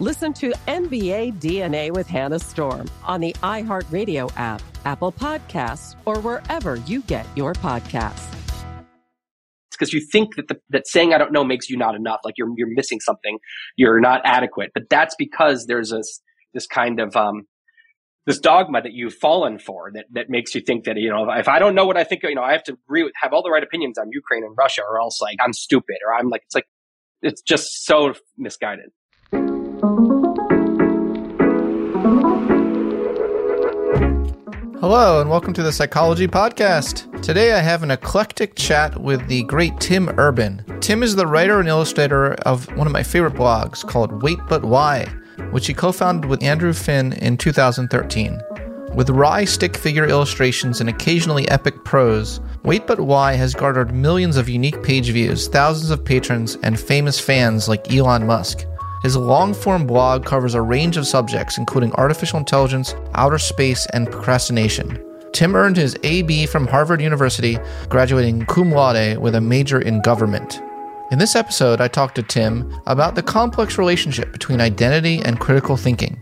Listen to NBA DNA with Hannah Storm on the iHeartRadio app, Apple Podcasts, or wherever you get your podcasts. It's because you think that the, that saying I don't know makes you not enough, like you're you're missing something, you're not adequate. But that's because there's this this kind of um, this dogma that you've fallen for that that makes you think that you know if I don't know what I think, you know, I have to agree with have all the right opinions on Ukraine and Russia, or else like I'm stupid, or I'm like it's like it's just so misguided. Hello, and welcome to the Psychology Podcast. Today I have an eclectic chat with the great Tim Urban. Tim is the writer and illustrator of one of my favorite blogs called Wait But Why, which he co founded with Andrew Finn in 2013. With wry stick figure illustrations and occasionally epic prose, Wait But Why has garnered millions of unique page views, thousands of patrons, and famous fans like Elon Musk. His long form blog covers a range of subjects, including artificial intelligence, outer space, and procrastination. Tim earned his AB from Harvard University, graduating cum laude with a major in government. In this episode, I talked to Tim about the complex relationship between identity and critical thinking.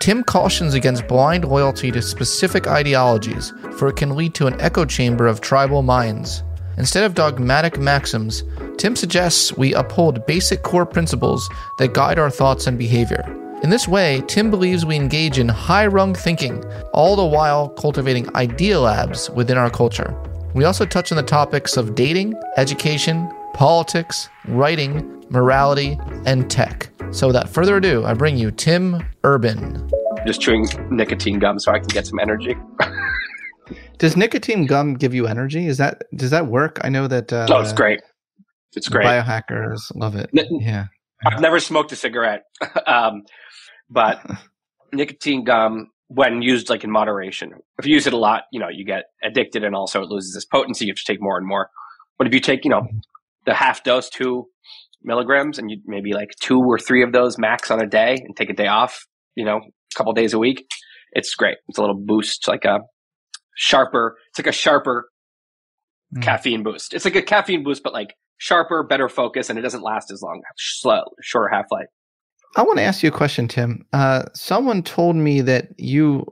Tim cautions against blind loyalty to specific ideologies, for it can lead to an echo chamber of tribal minds. Instead of dogmatic maxims, Tim suggests we uphold basic core principles that guide our thoughts and behavior. In this way, Tim believes we engage in high rung thinking, all the while cultivating idea labs within our culture. We also touch on the topics of dating, education, politics, writing, morality, and tech. So, without further ado, I bring you Tim Urban. Just chewing nicotine gum so I can get some energy. Does nicotine gum give you energy? Is that does that work? I know that. Uh, oh, it's great. It's great. Biohackers love it. N- yeah. I've never smoked a cigarette, um, but nicotine gum, when used like in moderation, if you use it a lot, you know, you get addicted, and also it loses its potency. You have to take more and more. But if you take, you know, the half dose, two milligrams, and you maybe like two or three of those max on a day, and take a day off, you know, a couple days a week, it's great. It's a little boost, like a sharper. It's like a sharper mm. caffeine boost. It's like a caffeine boost, but like sharper, better focus, and it doesn't last as long. Slow, shorter half life. I want to ask you a question, Tim. Uh, someone told me that you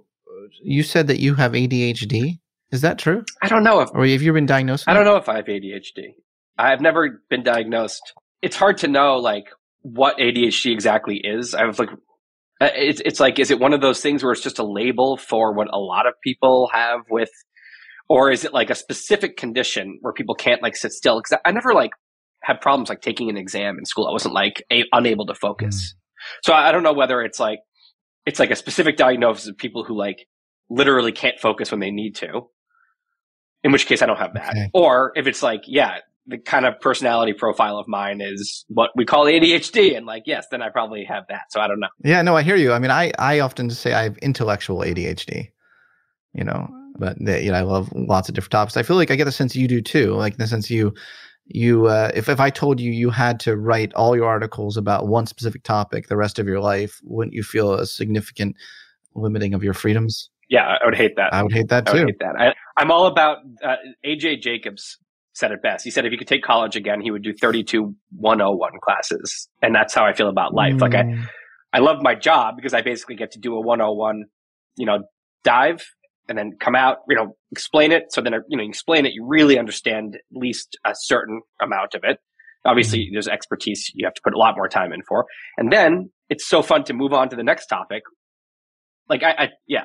you said that you have ADHD. Is that true? I don't know if or have you been diagnosed? I don't know if I have ADHD. I've never been diagnosed. It's hard to know like what ADHD exactly is. I was like, it's it's like, is it one of those things where it's just a label for what a lot of people have with or is it like a specific condition where people can't like sit still? Because I never like had problems like taking an exam in school. I wasn't like a, unable to focus. Mm. So I, I don't know whether it's like it's like a specific diagnosis of people who like literally can't focus when they need to. In which case I don't have that. Okay. Or if it's like, yeah, the kind of personality profile of mine is what we call ADHD. And like, yes, then I probably have that. So I don't know. Yeah, no, I hear you. I mean, I, I often say I have intellectual ADHD, you know, but you know, I love lots of different topics. I feel like I get the sense you do too, like in the sense you you uh, if if I told you you had to write all your articles about one specific topic the rest of your life, wouldn't you feel a significant limiting of your freedoms? Yeah, I would hate that. I would hate that too. I would hate that. I, I'm all about uh, AJ Jacobs said it best. He said if he could take college again, he would do 32 101 classes, and that's how I feel about life. Like I, Mm. I love my job because I basically get to do a 101, you know, dive and then come out, you know, explain it. So then, you know, you explain it, you really understand at least a certain amount of it. Obviously, there's expertise you have to put a lot more time in for. And then it's so fun to move on to the next topic. Like I, I yeah,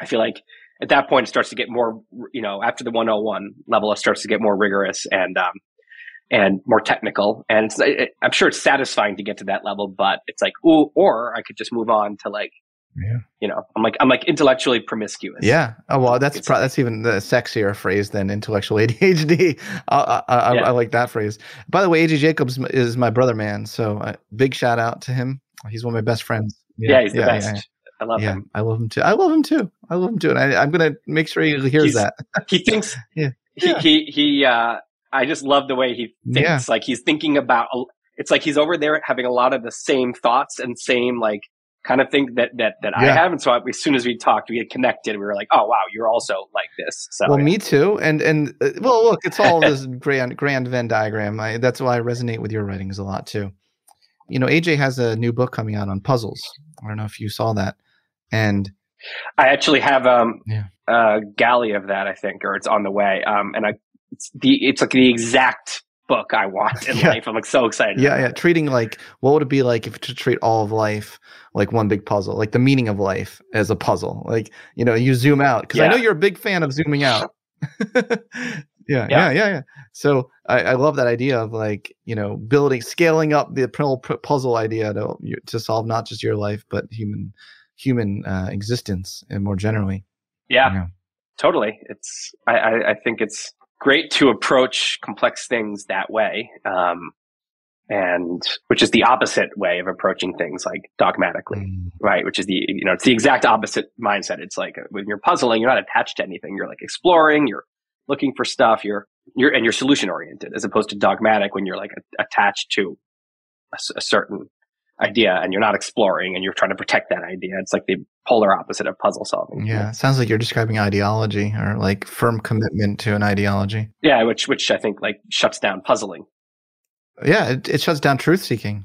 I feel like at that point it starts to get more, you know, after the 101 level, it starts to get more rigorous and, um, and more technical. And it's, it, I'm sure it's satisfying to get to that level, but it's like, ooh, or I could just move on to like, Yeah. you know, I'm like, I'm like intellectually promiscuous. Yeah. Oh well, that's pro- that's even the sexier phrase than intellectual ADHD. I, I, I, Yeah. I like that phrase. By the way, AJ Jacobs is my brother, man. So uh, big shout out to him. He's one of my best friends. Yeah, he's the yeah, best. Yeah, I love yeah. him. I love him too. I love him too. I love him too. And I, I'm gonna make sure he hears He's- that. He thinks, Yeah. he, Yeah. he, he, uh, I just love the way he thinks. Yeah. Like he's thinking about, it's like he's over there having a lot of the same thoughts and same like kind of thing that, that, that I have. And so I, as soon as we talked, we had connected. We were like, oh wow, you're also like this. So well, yeah. me too. And and uh, well, look, it's all this grand grand Venn diagram. I, that's why I resonate with your writings a lot too. You know, AJ has a new book coming out on puzzles. I don't know if you saw that. And I actually have, um, Yeah. a galley of that, I think, or it's on the way. Um, and I, it's the, it's like the exact book I want in Yeah. life. I'm like so excited. yeah, yeah, it. treating like what would it be like if to treat all of life like one big puzzle, like the meaning of life as a puzzle. Like you know, you zoom out because I know you're a big fan of zooming out. yeah, yeah, yeah, yeah, So I, I love that idea of like you know building, scaling up the puzzle idea to to solve not just your life but human human uh, existence and more generally. Yeah, totally. It's I, I, I think it's great to approach complex things that way, um, and which is the opposite way of approaching things like dogmatically, Mm. right? Which is the you know it's the exact opposite mindset. It's like uh, when you're puzzling, you're not attached to anything. You're like exploring. You're looking for stuff. You're you're and you're solution oriented as opposed to dogmatic when you're like a, attached to a certain idea and you're not exploring and you're trying to protect that idea. It's like the polar opposite of puzzle solving. Yeah, sounds like you're describing ideology or like firm commitment to an ideology. Yeah, which which I think like shuts down puzzling. Yeah, it, it shuts down truth seeking.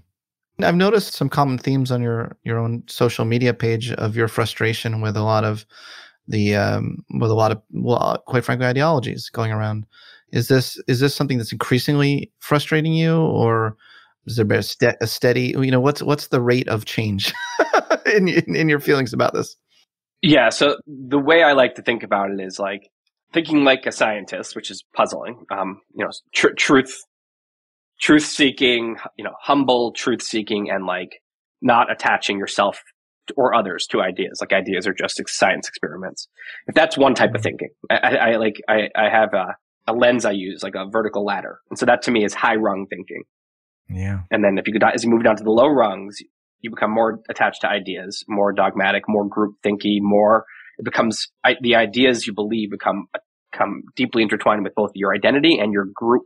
I've noticed some common themes on your your own social media page of your frustration with a lot of the um, with a lot of well, quite frankly, ideologies going around. Is this is this something that's increasingly frustrating you, or is there a, ste- a steady? You know, what's what's the rate of change in, in in your feelings about this? Yeah, so the way I like to think about it is like thinking like a scientist, which is puzzling. Um, you know, tr- truth, truth seeking, you know, humble truth seeking, and like not attaching yourself or others to ideas. Like ideas are just science experiments. If that's one type of thinking, I, I, I like I, I have a, a lens I use, like a vertical ladder, and so that to me is high rung thinking. Yeah, And then if you could, as you move down to the low rungs, you become more attached to ideas, more dogmatic, more group thinky, more, it becomes, I, the ideas you believe become, become deeply intertwined with both your identity and your group,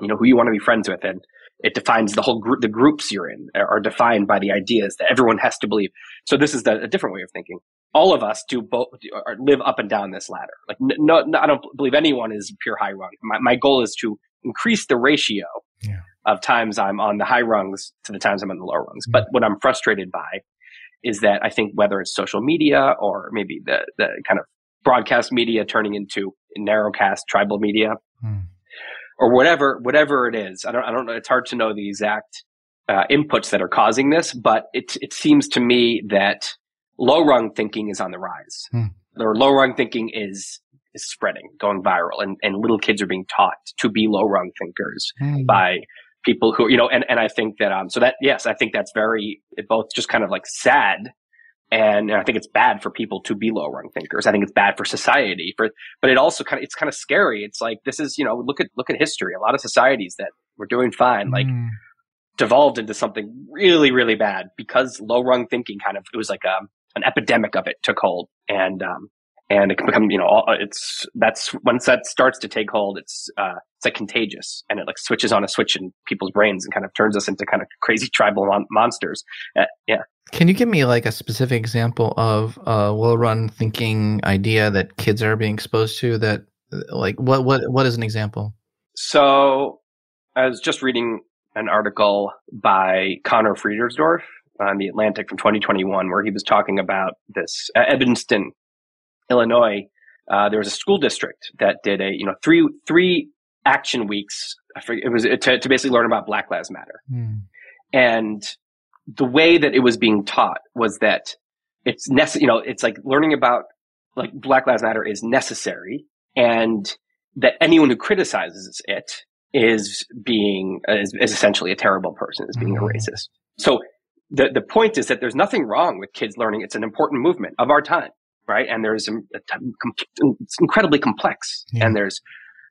you know, who you want to be friends with. And it defines the whole group, the groups you're in are, are defined by the ideas that everyone has to believe. So this is the, a different way of thinking. All of us do both, or live up and down this ladder. Like, no, no, I don't believe anyone is pure high rung. My, my goal is to increase the ratio Yeah. Of times I'm on the high rungs to the times I'm on the low rungs. But what I'm frustrated by is that I think whether it's social media or maybe the, the kind of broadcast media turning into narrowcast tribal media Hmm. or whatever, whatever it is, I don't, I don't know. It's hard to know the exact uh, inputs that are causing this, but it, it seems to me that low rung thinking is on the rise. Hmm. Or low rung thinking is, is spreading, going viral and, and little kids are being taught to be low rung thinkers Hmm. by people who you know and, and i think that um so that yes i think that's very it both just kind of like sad and, i think it's bad for people to be low rung thinkers. I think it's bad for society for but it also kind of it's kind of scary. It's like this is you know look at look at history. A lot of societies that were doing fine like Hmm. devolved into something really really bad because low rung thinking kind of it was like a, an epidemic of it took hold. And um and it can become you know all, it's that's once that starts to take hold it's uh it's like contagious and it like switches on a switch in people's brains and kind of turns us into kind of crazy tribal mon- monsters. Uh, yeah. Can you give me like a specific example of a low rung thinking idea that kids are being exposed to that like what what what is an example? So i was just reading an article by conor friedersdorf on the atlantic from 2021 where he was talking about this uh, evanston Illinois, uh, there was a school district that did a you know three three action weeks. I forget, it was to, to basically learn about Black Lives Matter, mm. and the way that it was being taught was that it's necessary. You know, it's like learning about like Black Lives Matter is necessary, and that anyone who criticizes it is being is, is essentially a terrible person, is being mm. a racist. So the the point is that there's nothing wrong with kids learning. It's an important movement of our time right? And there's a, a, it's incredibly complex, yeah. and there's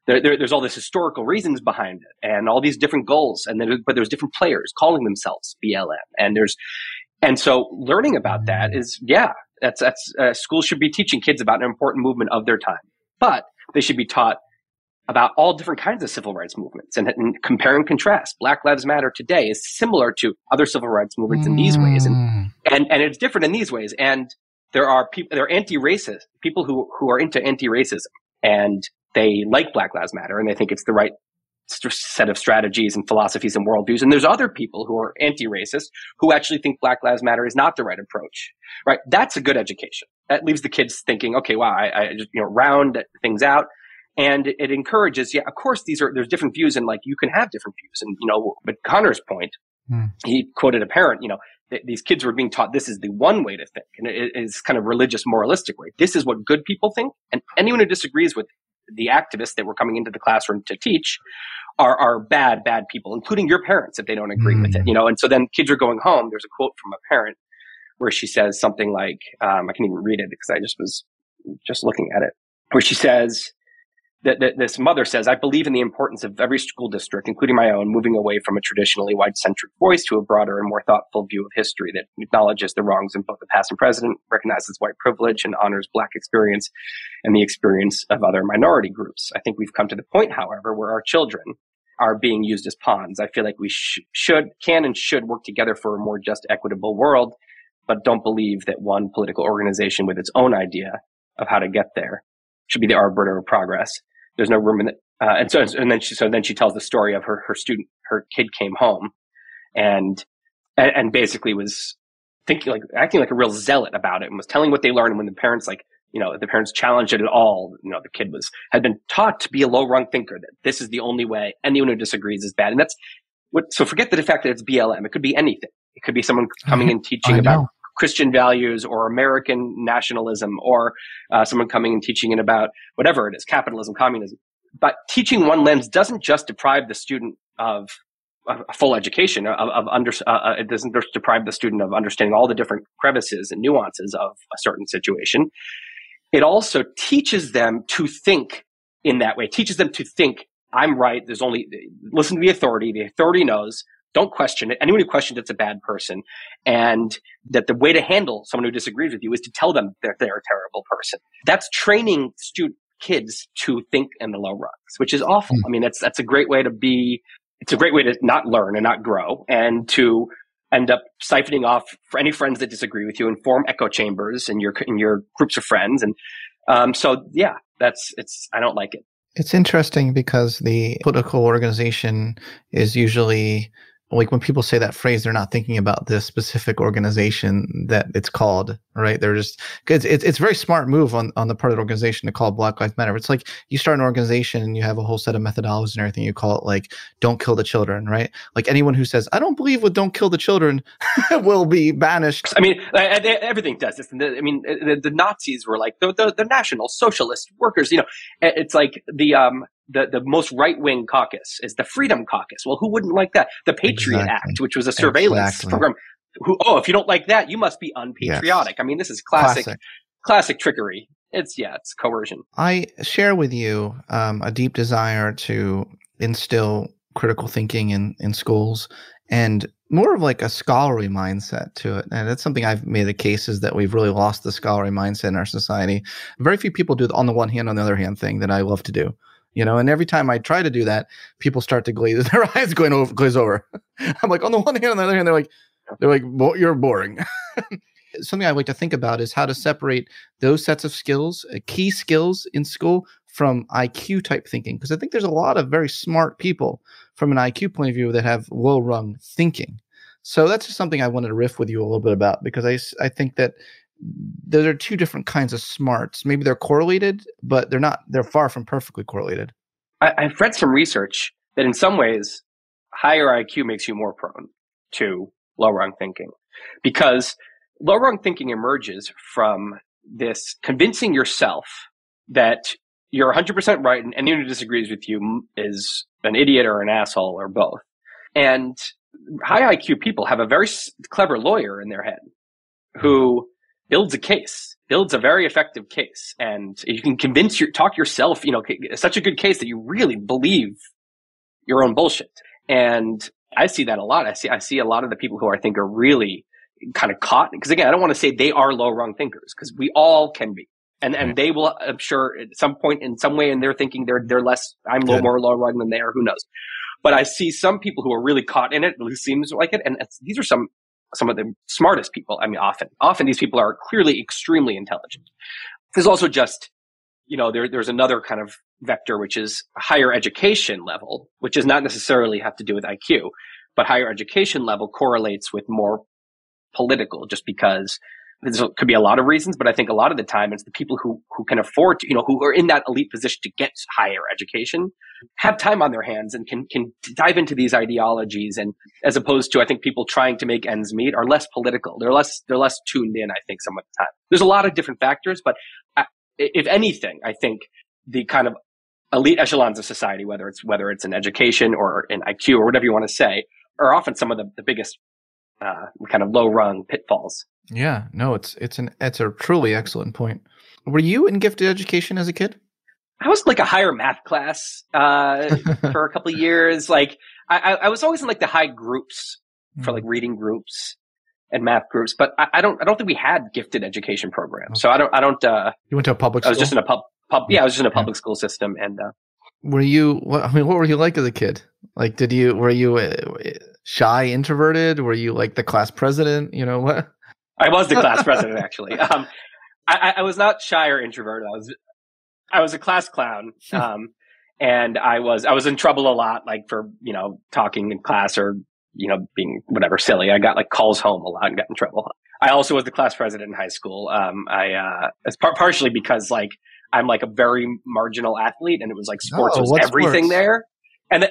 there, there, there's all this historical reasons behind it, and all these different goals, and then but there's different players calling themselves BLM, and there's and so learning about that mm. yeah, that's that's uh, schools should be teaching kids about an important movement of their time, but they should be taught about all different kinds of civil rights movements and, and, compare and contrast. Black Lives Matter today is similar to other civil rights movements in these ways, and, mm. and and it's different in these ways. And there are people, there are anti-racist people who, who are into anti-racism and they like Black Lives Matter and they think it's the right set of strategies and philosophies and worldviews. And there's other people who are anti-racist who actually think Black Lives Matter is not the right approach, right? That's a good education. That leaves the kids thinking, okay, wow, I, I just, you know, round things out. And it encourages, yeah, of course, these are, there's different views and like you can have different views. And, you know, but Conor's point, hmm. he quoted a parent, you know, these kids were being taught this is the one way to think, and it is kind of religious moralistic way. This is what good people think, and anyone who disagrees with the activists that were coming into the classroom to teach are are bad bad people, including your parents if they don't agree mm. with it. Hmm. You know, and so then kids are going home. There's a quote from a parent where she says something like, um, I can't even read it because I just was just looking at it, where she says that, that this mother says, I believe in the importance of every school district, including my own, moving away from a traditionally white centric voice to a broader and more thoughtful view of history that acknowledges the wrongs of both the past and present, recognizes white privilege, and honors black experience and the experience of other minority groups. I think we've come to the point, however, where our children are being used as pawns. I feel like we sh- should, can, and should work together for a more just, equitable world, but don't believe that one political organization with its own idea of how to get there should be the arbiter of progress there's no room in it. Uh, and so, and then she, so then she tells the story of her, her student, her kid came home and, and, and basically was thinking like, acting like a real zealot about it and was telling what they learned. And when the parents like, you know, the parents challenged it at all, you know, the kid was, had been taught to be a low rung thinker that this is the only way. Anyone who disagrees is bad. And that's what, so forget the fact that it's BLM. It could be anything. It could be someone coming and teaching about Christian values or American nationalism or uh, someone coming and teaching it about whatever it is, capitalism, communism. But teaching one lens doesn't just deprive the student of a full education of, of under, uh, uh, it doesn't just deprive the student of understanding all the different crevices and nuances of a certain situation. It also teaches them to think in that way. It teaches them to think, I'm right. There's only, listen to the authority. The authority knows don't question it. Anyone who questions it's a bad person. And that the way to handle someone who disagrees with you is to tell them that they're a terrible person. That's training student kids to think in the low rungs, which is awful. Mm. I mean, that's, that's a great way to be, it's a great way to not learn and not grow and to end up siphoning off for any friends that disagree with you and form echo chambers in your, in your groups of friends. And, um, so yeah, that's, it's, I don't like it. It's interesting because the political organization is usually like when people say that phrase, they're not thinking about this specific organization that it's called, right? They're just because it's it's a very smart move on on the part of the organization to call Black Lives Matter. It's like you start an organization and you have a whole set of methodologies and everything. You call it like "Don't kill the children," right? Like anyone who says I don't believe with "Don't kill the children" will be banished. I mean, everything does this. I mean, the, the Nazis were like the, the the National Socialist Workers. You know, it's like the um the, the most right wing caucus is the Freedom Caucus. Well, who wouldn't like that? The Patriot exactly. Act, which was a surveillance exactly. program. Who, oh, if you don't like that, you must be unpatriotic. Yes. I mean, this is classic, classic, classic, trickery. It's, yeah, it's coercion. I share with you um, a deep desire to instill critical thinking in, in schools. And more of like a scholarly mindset to it. And that's something I've made the case is that we've really lost the scholarly mindset in our society. Very few people do the on the one hand, on the other hand thing that I love to do. You know, and every time I try to do that, people start to glaze their eyes going over glaze over. I'm like, on the one hand, on the other hand, they're like, they're like, you're boring. Something I like to think about is how to separate those sets of skills, uh, key skills in school, from IQ type thinking. Because I think there's a lot of very smart people from an IQ point of view that have low rung thinking. So that's just something I wanted to riff with you a little bit about because I, I think that there are two different kinds of smarts. Maybe they're correlated, but they're not, they're far from perfectly correlated. I, I've read some research that in some ways, higher IQ makes you more prone to low rung thinking because low rung thinking emerges from this convincing yourself that you're 100% right and anyone who disagrees with you is an idiot or an asshole or both. And high IQ people have a very clever lawyer in their head who builds a case, builds a very effective case. And you can convince your, talk yourself, you know, such a good case that you really believe your own bullshit. And I see that a lot. I see, I see a lot of the people who I think are really kind of caught. Because again, I don't want to say they are low rung thinkers because we all can be and and they will i'm sure at some point in some way in their thinking they're they're less i'm little more low rung than they are who knows but i see some people who are really caught in it who seems like it and these are some some of the smartest people i mean often. Often these people are clearly extremely intelligent. There's also just you know there, there's another kind of vector which is higher education level which does not necessarily have to do with iq but higher education level correlates with more political just because there could be a lot of reasons, but I think a lot of the time it's the people who, who can afford to, you know, who are in that elite position to get higher education, have time on their hands and can, can dive into these ideologies. And as opposed to, I think people trying to make ends meet are less political. They're less, they're less tuned in, I think, some of the time. There's a lot of different factors, but if anything, I think the kind of elite echelons of society, whether it's, whether it's in education or in IQ or whatever you want to say, are often some of the, the biggest uh, kind of low rung pitfalls. Yeah, no, it's it's an it's a truly excellent point. Were you in gifted education as a kid? I was like a higher math class uh, for a couple of years. Like I, I was always in like the high groups for like hmm. reading groups and math groups, but I, I don't I don't think we had gifted education programs. So I don't I don't. Uh, you went to a public. I was just in a pub. pub yeah, I was just in a public yeah. school system, and uh, were you? What, I mean, what were you like as a kid? Like, did you were you uh, shy, introverted? Were you like the class president? You know what? I was the class president actually. Um, I, I, was not shy or introverted. I was I was a class clown. Um, and I was I was in trouble a lot, like for you know talking in class or you know being whatever silly. I got like calls home a lot and got in trouble. I also was the class president in high school. Um, I uh, as par- partially because like I'm like a very marginal athlete, and it was like sports oh, was everything there. And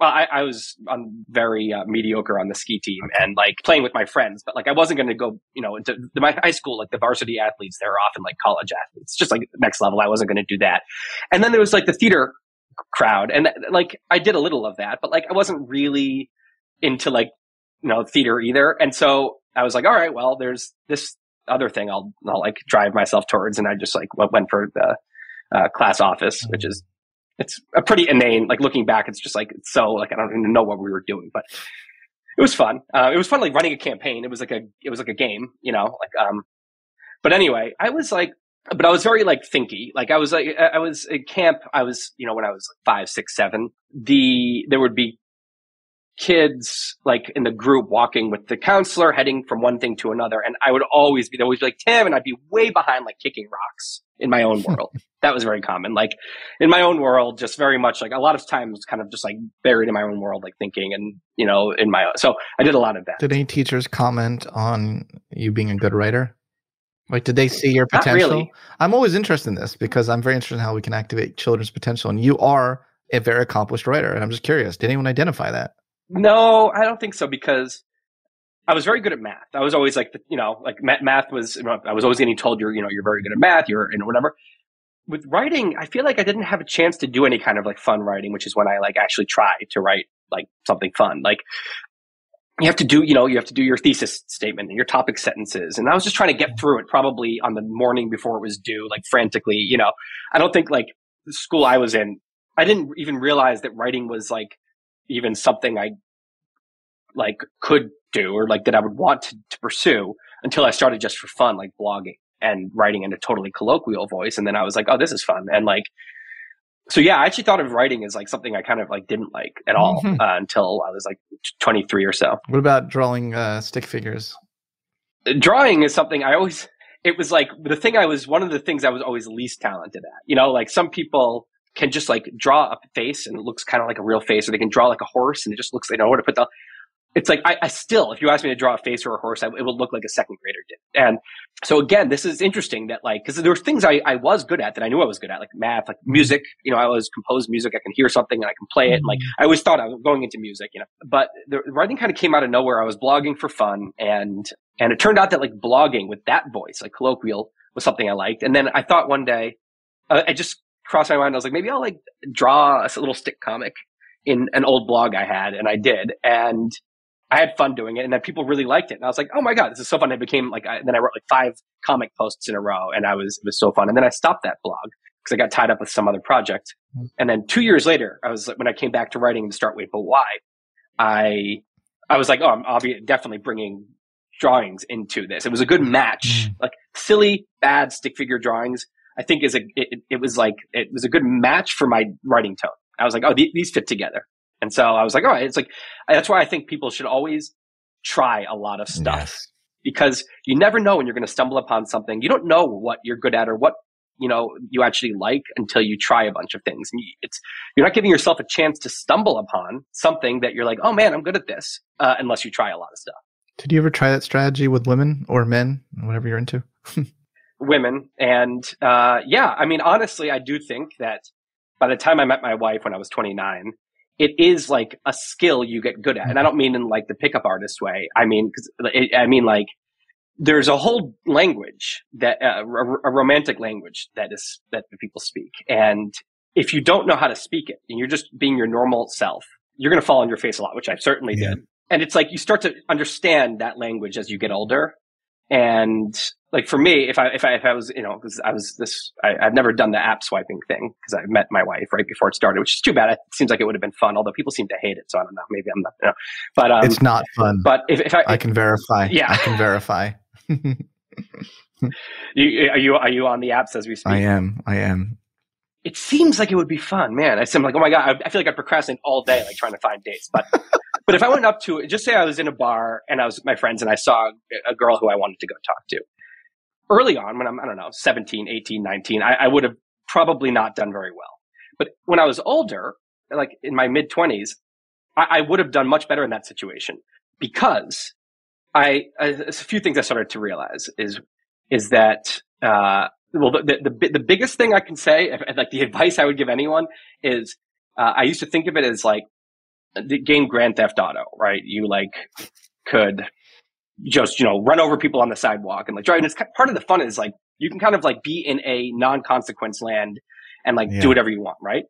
well, I, I was on very uh, mediocre on the ski team and like playing with my friends, but like I wasn't going to go, you know, into the, my high school, like the varsity athletes, they're often like college athletes, just like next level. I wasn't going to do that. And then there was like the theater crowd and like I did a little of that, but like I wasn't really into like, you know, theater either. And so I was like, all right, well, there's this other thing I'll, I'll like drive myself towards. And I just like went for the uh, class office, which is it's a pretty inane. Like looking back, it's just like it's so like I don't even know what we were doing, but it was fun. Uh, it was fun like running a campaign. It was like a it was like a game, you know. Like um, but anyway, I was like, but I was very like thinky. Like I was like I was at camp. I was you know when I was like five, six, seven. The there would be kids like in the group walking with the counselor heading from one thing to another and i would always be always be like tim and i'd be way behind like kicking rocks in my own world. That was very common. Like in my own world just very much like a lot of times kind of just like buried in my own world like thinking and you know in my own so i did a lot of that. Did any teachers comment on you being a good writer? Like did they see your potential really. i'm always interested in this because i'm very interested in how we can activate children's potential and you are a very accomplished writer and i'm just curious did anyone identify that no, I don't think so because I was very good at math. I was always like, you know, like math was, I was always getting told you're, you know, you're very good at math, you're, and whatever. With writing, I feel like I didn't have a chance to do any kind of like fun writing, which is when I like actually try to write like something fun. Like you have to do, you know, you have to do your thesis statement and your topic sentences. And I was just trying to get through it probably on the morning before it was due, like frantically, you know, I don't think like the school I was in, I didn't even realize that writing was like even something I like could do or like that I would want to, to pursue until I started just for fun, like blogging and writing in a totally colloquial voice. And then I was like, oh, this is fun. And like, so yeah, I actually thought of writing as like something I kind of like didn't like at all Mhm. uh, until I was like 23 or so. What about drawing uh, stick figures? Drawing is something I always, it was like the thing I was, one of the things I was always least talented at. You know, like some people can just like draw a face and it looks kind of like a real face, or they can draw like a horse and it just looks, they know where to put the, it's like I, I still, if you ask me to draw a face or a horse, I, it would look like a second grader did. And so again, this is interesting that like because there were things I, I was good at that I knew I was good at, like math, like music. You know, I always compose music. I can hear something and I can play it. And like I always thought I was going into music. You know, but the writing kind of came out of nowhere. I was blogging for fun, and and it turned out that like blogging with that voice, like colloquial, was something I liked. And then I thought one day, uh, I just crossed my mind. I was like, maybe I'll like draw a little stick comic in an old blog I had, and I did, and I had fun doing it, and then people really liked it. And I was like, "Oh my god, this is so fun!" It became like, I, then I wrote like five comic posts in a row, and I was it was so fun. And then I stopped that blog because I got tied up with some other project. Mm-hmm. And then two years later, I was when I came back to writing to start Wait But Why, I I was like, "Oh, I'm, I'll be definitely bringing drawings into this." It was a good match, mm-hmm. like silly, bad stick figure drawings. I think is a it, it was like it was a good match for my writing tone. I was like, "Oh, th- these fit together." And so I was like, all right, it's like, that's why I think people should always try a lot of stuff Yes. because you never know when you're going to stumble upon something. You don't know what you're good at or what, you know, you actually like until you try a bunch of things. And you, it's, you're not giving yourself a chance to stumble upon something that you're like, oh man, I'm good at this, uh, unless you try a lot of stuff. Did you ever try that strategy with women or men, or whatever you're into? Women. And, uh, yeah, I mean, honestly, I do think that by the time I met my wife when I was 29, it is like a skill you get good at. And I don't mean in like the pickup artist way. I mean, cause it, I mean like there's a whole language that, uh, a, romantic language that is, that people speak. And if you don't know how to speak it and you're just being your normal self, you're going to fall on your face a lot, which I certainly Yeah. did. And it's like you start to understand that language as you get older. And like for me, if I if I if I was you know because I was this I, I've never done the app swiping thing because I met my wife right before it started, which is too bad. It seems like it would have been fun, although people seem to hate it. So I don't know. Maybe I'm not. You know. But um, it's not fun. but if, if I, I can verify. Yeah. I can verify. you, are you are you on the apps as we speak? I am. I am. it seems like it would be fun, man. I seem like, oh my god, I, I feel like I procrastinate all day, like trying to find dates. But, but if I went up to, just say I was in a bar and I was with my friends and I saw a girl who I wanted to go talk to. Early on, when I'm, I don't know, 17, 18, 19, I, I would have probably not done very well. But when I was older, like in my mid twenties, I, I would have done much better in that situation because I, I, a few things I started to realize is, is that, uh, well, the, the, the, the biggest thing I can say, like the advice I would give anyone is, uh, I used to think of it as like the game Grand Theft Auto, right? You like could just, you know, run over people on the sidewalk and like drive. And it's part of the fun is like, you can kind of like be in a non-consequence land and like Yeah. do whatever you want, right?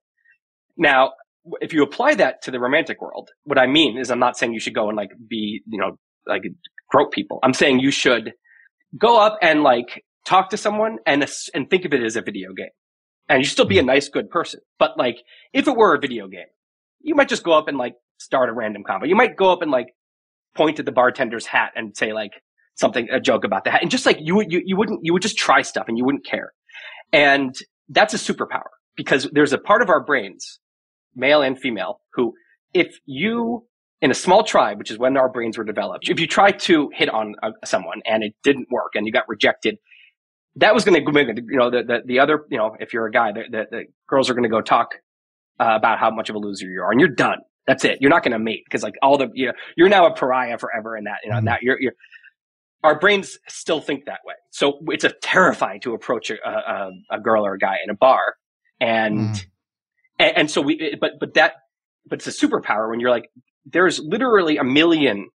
Now, if you apply that to the romantic world, what I mean is I'm not saying you should go and like be, you know, like grope people. I'm saying you should go up and like talk to someone and and think of it as a video game. And you still be a hmm. nice, good person. But like, if it were a video game, you might just go up and like start a random combo. You might go up and like point at the bartender's hat and say like something, a joke about the hat. And just like you would, you, you wouldn't, you would just try stuff and you wouldn't care. And that's a superpower because there's a part of our brains, male and female, who if you in a small tribe, which is when our brains were developed, if you try to hit on uh, someone and it didn't work and you got rejected, that was going to, you know, the, the, the other, you know, if you're a guy, the, the, the girls are going to go talk uh, about how much of a loser you are and you're done. That's it. You're not going to mate because like all the, you know, you're now a pariah forever in that, you know, Mhm. now you're, you're, our brains still think that way. So it's a terrifying to approach a, a, a girl or a guy in a bar. And, Mm. and, and so we, but, but that, but it's a superpower when you're like, there's literally a million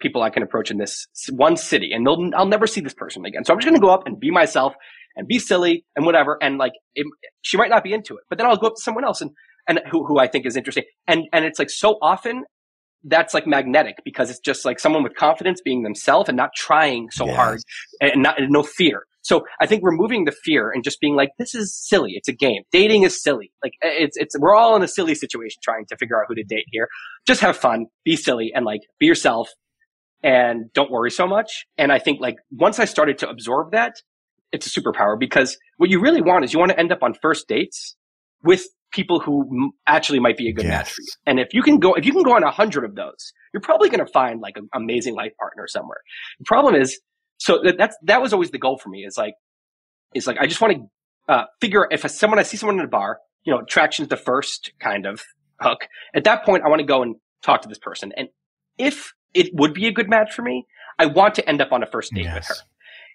people I can approach in this one city and they'll, I'll never see this person again. So I'm just going to go up and be myself and be silly and whatever. And like, it, she might not be into it, but then I'll go up to someone else and, and who, who I think is interesting. And, and it's like so often that's like magnetic because it's just like someone with confidence being themselves and not trying so Yes. hard and not, and no fear. So I think removing the fear and just being like, this is silly. It's a game. Dating is silly. Like it's, it's, we're all in a silly situation trying to figure out who to date here. Just have fun, be silly and like be yourself and don't worry so much. And I think like once I started to absorb that, it's a superpower because what you really want is you want to end up on first dates with people who actually might be a good Yes. match for you. And if you can go, if you can go on a hundred of those, you're probably going to find like an amazing life partner somewhere. The problem is, so that, that's, that was always the goal for me is like, is like, I just want to, uh, figure if someone, I see someone in a bar, you know, attraction's the first kind of hook. At that point, I want to go and talk to this person. And if it would be a good match for me, I want to end up on a first date with Yes. her.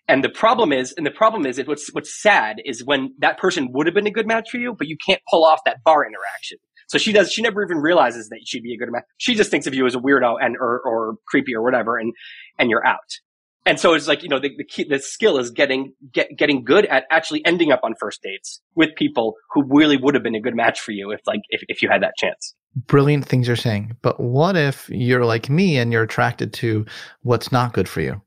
And the problem is, and the problem is, what's what's sad is when that person would have been a good match for you, but you can't pull off that bar interaction. So she does. She never even realizes that she'd be a good match. She just thinks of you as a weirdo and or, or creepy or whatever, and and you're out. And so it's like you know the the, key, the skill is getting get, getting good at actually ending up on first dates with people who really would have been a good match for you if like if, if you had that chance. Brilliant things you're saying. But what if you're like me and you're attracted to what's not good for you?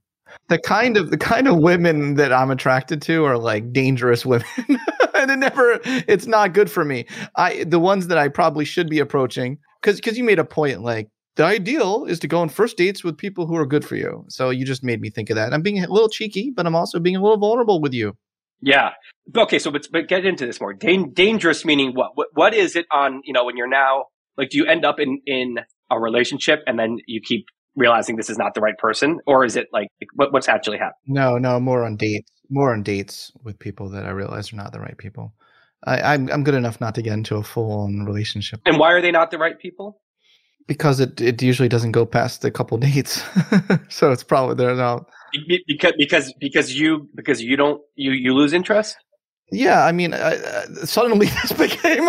The kind of the kind of women that I'm attracted to are like dangerous women. and it never it's not good for me. I the ones that I probably should be approaching cuz cuz you made a point like the ideal is to go on first dates with people who are good for you. So you just made me think of that. I'm being a little cheeky, but I'm also being a little vulnerable with you. Yeah. Okay. So, but, but get into this more. Dan- dangerous meaning what? what? What is it on, you know, when you're now, like, do you end up in, in a relationship and then you keep realizing this is not the right person? Or is it like, what, what's actually happening? No, no, more on dates, more on dates with people that I realize are not the right people. I, I'm I'm good enough not to get into a full on relationship And why are they not the right people? because it it usually doesn't go past a couple dates, so it's probably they're not. Because, because, because you, because you don't, you, you lose interest? Yeah, I mean, I, uh, suddenly this became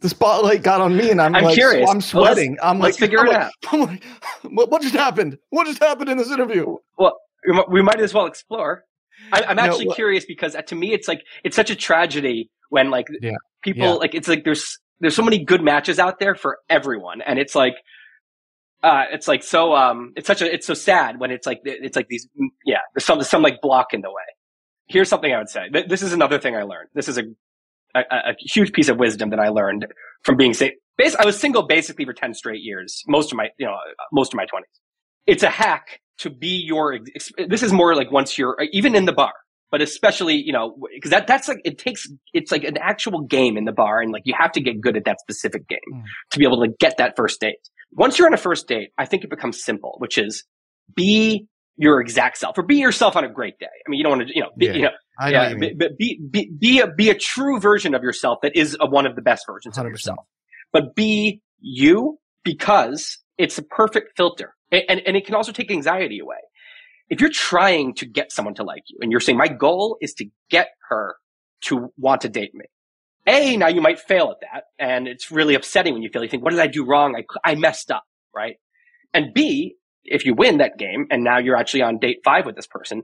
the spotlight got on me, and I'm, I'm like, curious. I'm Well, let's- sweating. I'm let's like, figure I'm it like- out. I'm like, what, what just happened? What just happened in this interview? Well, we might as well explore. I, I'm actually what- curious because uh, to me, it's like it's such a tragedy when like Yeah. people Yeah. like it's like there's there's so many good matches out there for everyone, and it's like uh, it's like so um it's such a it's so sad when it's like it's like these yeah there's some some like block in the way. Here's something I would say. This is another thing I learned. This is a a, a huge piece of wisdom that I learned from being bas- I was single basically for 10 straight years, most of my, you know, most of my 20s. It's a hack to be your, this is more like once you're, even in the bar, but especially, you know, because that, that's like, it takes, it's like an actual game in the bar and like you have to get good at that specific game Mm. to be able to get that first date. Once you're on a first date, I think it becomes simple, which is be your exact self or be yourself on a great day. I mean, you don't want to, you know, be, Yeah. you know, I yeah, mean. but be, be, be, a, be a true version of yourself that is a, one of the best versions of 100%. yourself. But be you because it's a perfect filter. And, and, and it can also take anxiety away. If you're trying to get someone to like you and you're saying, my goal is to get her to want to date me. A, now you might fail at that. And it's really upsetting when you feel, you think, what did I do wrong? I, I messed up, right? And B, if you win that game and now you're actually on date five with this person,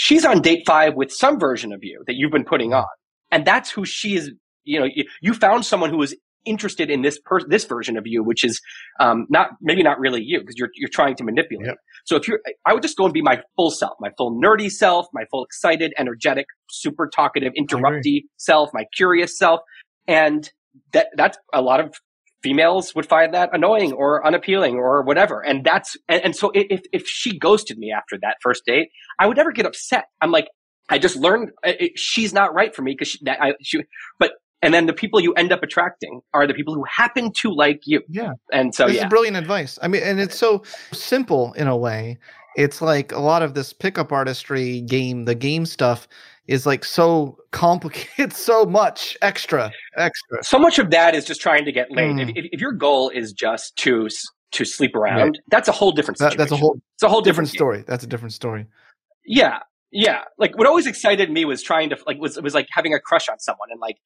she's on date five with some version of you that you've been putting on. And that's who she is. You know, you, you found someone who is interested in this per- this version of you, which is, um, not, maybe not really you because you're, you're trying to manipulate. Yep. So if you're, I would just go and be my full self, my full nerdy self, my full excited, energetic, super talkative, interrupty self, my curious self. And that, that's a lot of females would find that annoying or unappealing or whatever. And that's, and, and so if, if she ghosted me after that first date, I would never get upset. I'm like, I just learned uh, it, she's not right for me because she, that I, she, but, and then the people you end up attracting are the people who happen to like you. Yeah. And so, this yeah. is brilliant advice. I mean, and it's so simple in a way. It's like a lot of this pickup artistry game, the game stuff is like so complicated, it's so much extra, extra. so much of that is just trying to get laid. Mm. If, if, your goal is just to to sleep around, that's a whole different That, that's a whole it's a whole different different, story. That's a different story. Yeah, yeah. Like what always excited me was trying to like was was like having a crush on someone and like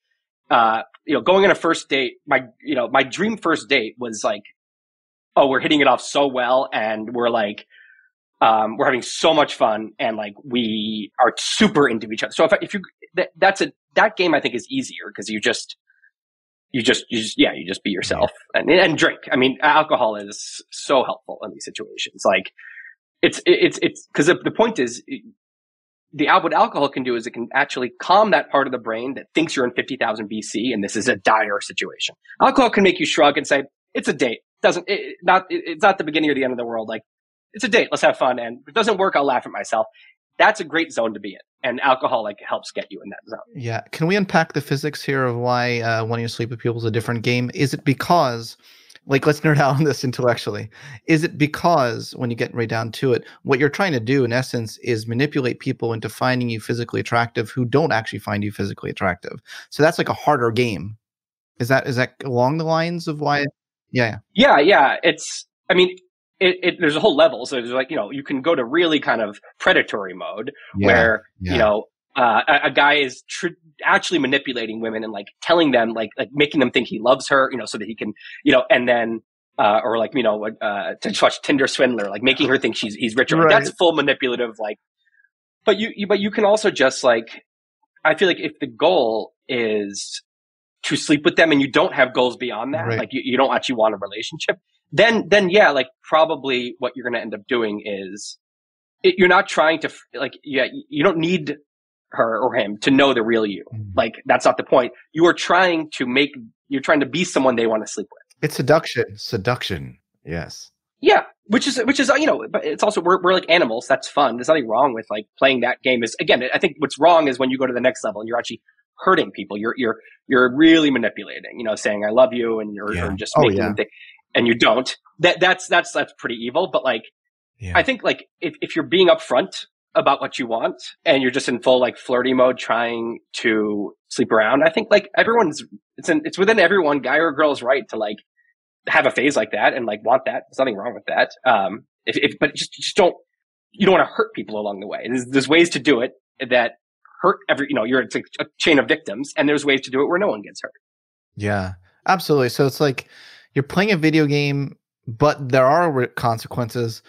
uh you know going on a first date. My you know my dream first date was like oh we're hitting it off so well and we're like um we're having so much fun and like we are super into each other. So if if you that, that's a that game I think is easier because you just you just you just yeah you just be yourself and and drink. I mean alcohol is so helpful in these situations. Like it's it's it's because the, the point is the what alcohol can do is it can actually calm that part of the brain that thinks you're in 50,000 BC and this is a dire situation. Alcohol can make you shrug and say it's a date. Doesn't it, not it, it's not the beginning or the end of the world. Like it's a date. Let's have fun. And if it doesn't work, I'll laugh at myself. That's a great zone to be in. And alcohol like helps get you in that zone. Yeah. Can we unpack the physics here of why uh, wanting to sleep with people is a different game? Is it because like let's nerd out on this intellectually is it because when you get right down to it what you're trying to do in essence is manipulate people into finding you physically attractive who don't actually find you physically attractive so that's like a harder game is that is that along the lines of why yeah yeah yeah it's i mean it, it, there's a whole level. So there's like, you know, you can go to really kind of predatory mode yeah, where, yeah. you know, uh, a, a, guy is tr- actually manipulating women and like telling them like like making them think he loves her, you know, so that he can, you know, and then uh, or like you know uh, to watch Tinder swindler, like making her think she's he's richer. Right. That's full manipulative. Like, but you, you but you can also just like I feel like if the goal is to sleep with them and you don't have goals beyond that, right. like you, you don't actually want a relationship, then then yeah, like probably what you're going to end up doing is it, you're not trying to like yeah you don't need her or him to know the real you. Mm-hmm. Like that's not the point. You are trying to make you're trying to be someone they want to sleep with. It's seduction. Seduction. Yes. Yeah, which is which is you know, but it's also we're we're like animals. That's fun. There's nothing wrong with like playing that game. Is again, I think what's wrong is when you go to the next level and you're actually hurting people. You're you're you're really manipulating. You know, saying I love you and you're, yeah. just oh, making yeah. them think, and you don't. That that's that's that's pretty evil. But like, yeah. I think like if if you're being upfront about what you want and you're just in full like flirty mode trying to sleep around. I think like everyone's it's in, it's within everyone, guy or girl's right to like have a phase like that and like want that. There's nothing wrong with that. Um, if, if but just just don't you don't want to hurt people along the way. There's, there's ways to do it that hurt every you know you're it's a, a chain of victims, and there's ways to do it where no one gets hurt. Yeah, absolutely. So it's like you're playing a video game, but there are consequences,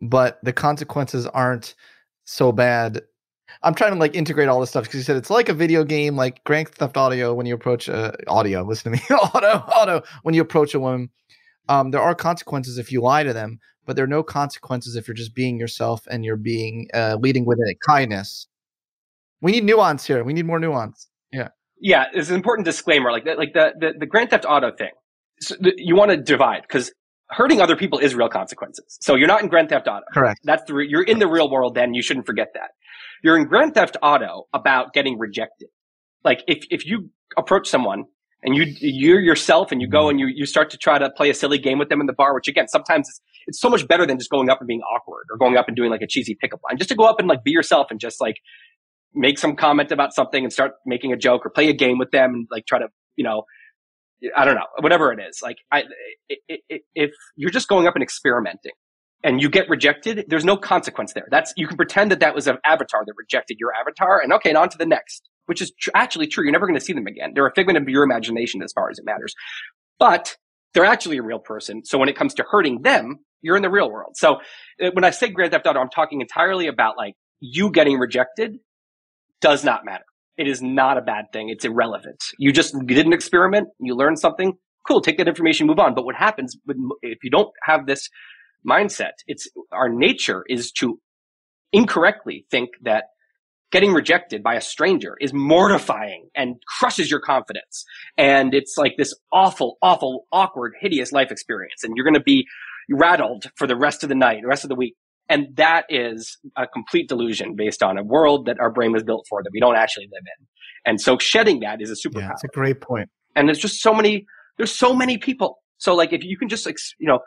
but the consequences aren't so bad. I'm trying to like integrate all this stuff because you said it's like a video game, like Grand Theft Audio. When you approach uh, audio, listen to me, auto, auto. When you approach a woman, um, there are consequences if you lie to them, but there are no consequences if you're just being yourself and you're being uh, leading with it kindness. We need nuance here. We need more nuance. Yeah. Yeah, it's an important disclaimer, like that, like the the, the Grand Theft Auto thing. So the, you want to divide because hurting other people is real consequences. So you're not in Grand Theft Auto. Correct. That's the, you're in the real world then. You shouldn't forget that. You're in Grand Theft Auto about getting rejected. Like if, if you approach someone and you, you're yourself and you go and you, you start to try to play a silly game with them in the bar, which again, sometimes it's, it's so much better than just going up and being awkward or going up and doing like a cheesy pickup line. Just to go up and like be yourself and just like make some comment about something and start making a joke or play a game with them and like try to, you know, I don't know, whatever it is. Like, I, it, it, if you're just going up and experimenting and you get rejected, there's no consequence there. That's, you can pretend that that was an avatar that rejected your avatar and okay, and on to the next, which is tr- actually true. You're never going to see them again. They're a figment of your imagination as far as it matters. But they're actually a real person. So when it comes to hurting them, you're in the real world. So uh, when I say Grand Theft Auto, I'm talking entirely about like you getting rejected does not matter. It is not a bad thing. It's irrelevant. You just did an experiment. You learned something. Cool. Take that information, move on. But what happens if you don't have this mindset? It's our nature is to incorrectly think that getting rejected by a stranger is mortifying and crushes your confidence. And it's like this awful, awful, awkward, hideous life experience. And you're going to be rattled for the rest of the night, the rest of the week. And that is a complete delusion based on a world that our brain was built for that we don't actually live in. And so shedding that is a superpower. Yeah, that's a great point. And there's just so many, there's so many people. So like if you can just, you know,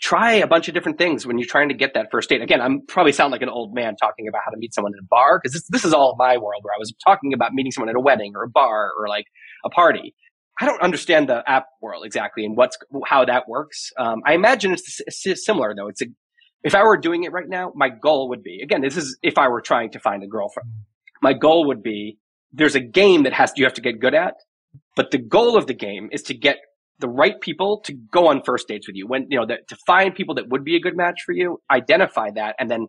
try a bunch of different things when you're trying to get that first date. Again, I'm probably sound like an old man talking about how to meet someone in a bar because this, this is all my world where I was talking about meeting someone at a wedding or a bar or like a party. I don't understand the app world exactly and what's how that works. Um, I imagine it's similar though. It's a if I were doing it right now, my goal would be, again, this is if I were trying to find a girlfriend. My goal would be there's a game that has you have to get good at, but the goal of the game is to get the right people to go on first dates with you. When you know the, to find people that would be a good match for you, identify that, and then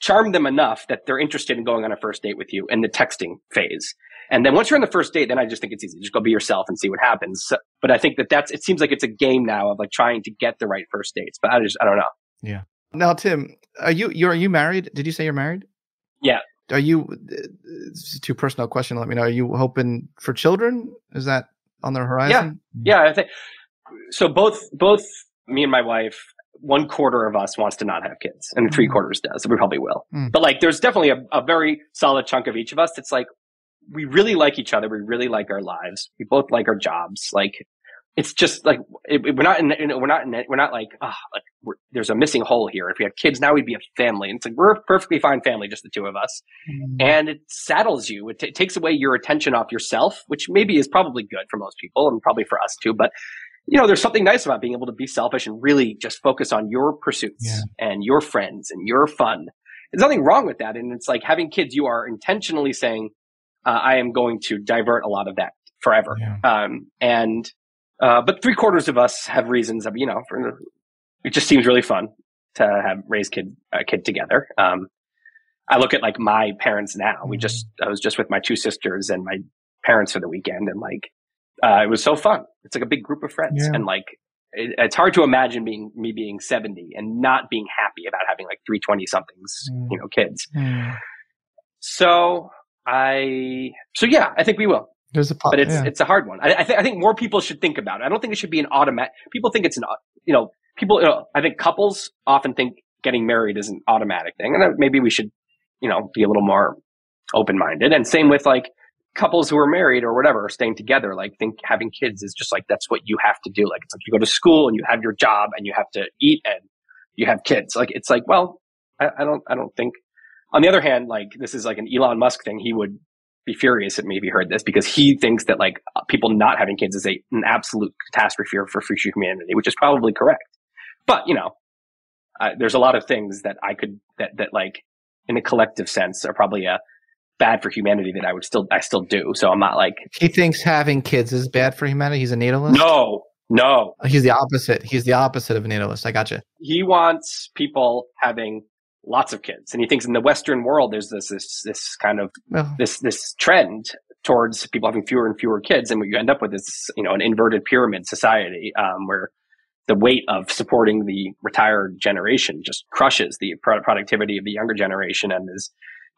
charm them enough that they're interested in going on a first date with you in the texting phase. And then once you're on the first date, then I just think it's easy. Just go be yourself and see what happens. So, but I think that that's, it seems like it's a game now of like trying to get the right first dates, but I just, I don't know. Yeah. Now, Tim, are you you are you married? Did you say you're married? Yeah. Are you? It's a too personal question. Let me know. Are you hoping for children? Is that on the horizon? Yeah. Yeah. I think so. Both both me and my wife one quarter of us wants to not have kids, and three Mm. quarters does. We probably will. Mm. But like, there's definitely a, a very solid chunk of each of us that's like, we really like each other. We really like our lives. We both like our jobs. Like, it's just like it, it- we're not in, you know, we're not in, we're not like ah like we're, there's a missing hole here. If we had kids now, we'd be a family. And it's like we're a perfectly fine family, just the two of us. And it saddles you. It, t- it takes away your attention off yourself, which maybe is probably good for most people and probably for us too. But you know, there's something nice about being able to be selfish and really just focus on your pursuits Yeah. and your friends and your fun. There's nothing wrong with that. And it's like having kids, you are intentionally saying, uh, I am going to divert a lot of that forever. Yeah. Um, and, uh, but three quarters of us have reasons of, you know, for, it just seems really fun to have raise kid, a kid together. Um, I look at like my parents now. We just, I was just with my two sisters and my parents for the weekend and like, uh, it was so fun. It's like a big group of friends Yeah. and like, it, it's hard to imagine being me being 70 and not being happy about having like 320 somethings, Mm. you know, kids. Mm. So I, so yeah, I think we will There's a po- but it's yeah. it's a hard one. I, I think I think more people should think about it. I don't think it should be an automatic. People think it's an you know people. You know, I think couples often think getting married is an automatic thing, and maybe we should you know be a little more open minded. And same with like couples who are married or whatever, staying together. Like think having kids is just like that's what you have to do. Like it's like you go to school and you have your job and you have to eat and you have kids. Like it's like well, I, I don't I don't think. On the other hand, like this is like an Elon Musk thing. He would be furious at me if he heard this because he thinks that like uh, people not having kids is a, an absolute catastrophe for future humanity, which is probably correct. But you know, uh, there's a lot of things that I could that that like in a collective sense are probably uh, bad for humanity that I would still I still do. So I'm not like he thinks having kids is bad for humanity. He's a natalist. no, no. he's the opposite. He's the opposite of a natalist. I got gotcha. He wants people having lots of kids, and he thinks in the Western world there's this this this kind of Well, this this trend towards people having fewer and fewer kids, and what you end up with is you know an inverted pyramid society um, where the weight of supporting the retired generation just crushes the pro- productivity of the younger generation, and is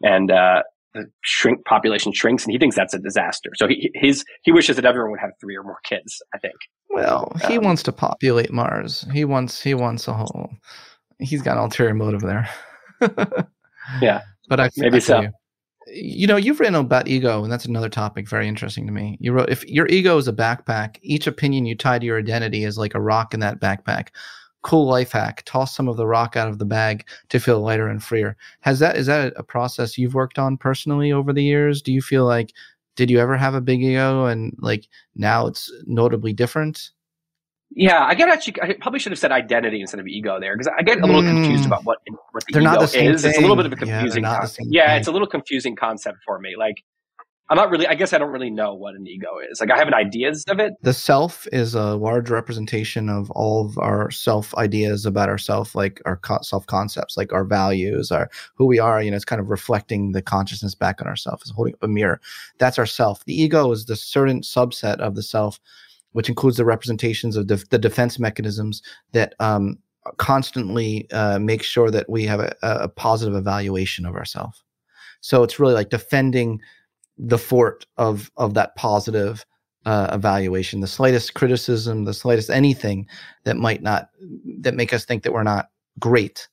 and uh, the shrink population shrinks, and he thinks that's a disaster. So he his he wishes that everyone would have three or more kids. I think. well, he Um, wants to populate Mars. He wants. He wants a whole. He's got an ulterior motive there. Yeah. but I Maybe I so. You. You know, you've written about ego, and that's another topic very interesting to me. You wrote, if your ego is a backpack, each opinion you tie to your identity is like a rock in that backpack. Cool life hack: toss some of the rock out of the bag to feel lighter and freer. Has that is that a process you've worked on personally over the years? Do you feel like did you ever have a big ego, and like now it's notably different? Yeah, I get actually. I probably should have said identity instead of ego there because I get a little Mm. confused about what what the They're ego not the same is. It's a little bit of a thing. Yeah, confusing. concept. yeah, thing. it's a little confusing concept for me. Like, I'm not really. I guess I don't really know what an ego is. Like, I have an ideas of it. the self is a large representation of all of our self ideas about ourself like our co- self concepts like our values our who we are you know it's kind of reflecting the consciousness back on ourselves it's holding up a mirror that's our self the ego is the certain subset of the self which includes the representations of def- the defense mechanisms that um, constantly uh, make sure that we have a, a positive evaluation of ourselves so it's really like defending the fort of of that positive uh, evaluation the slightest criticism the slightest anything that might not that make us think that we're not great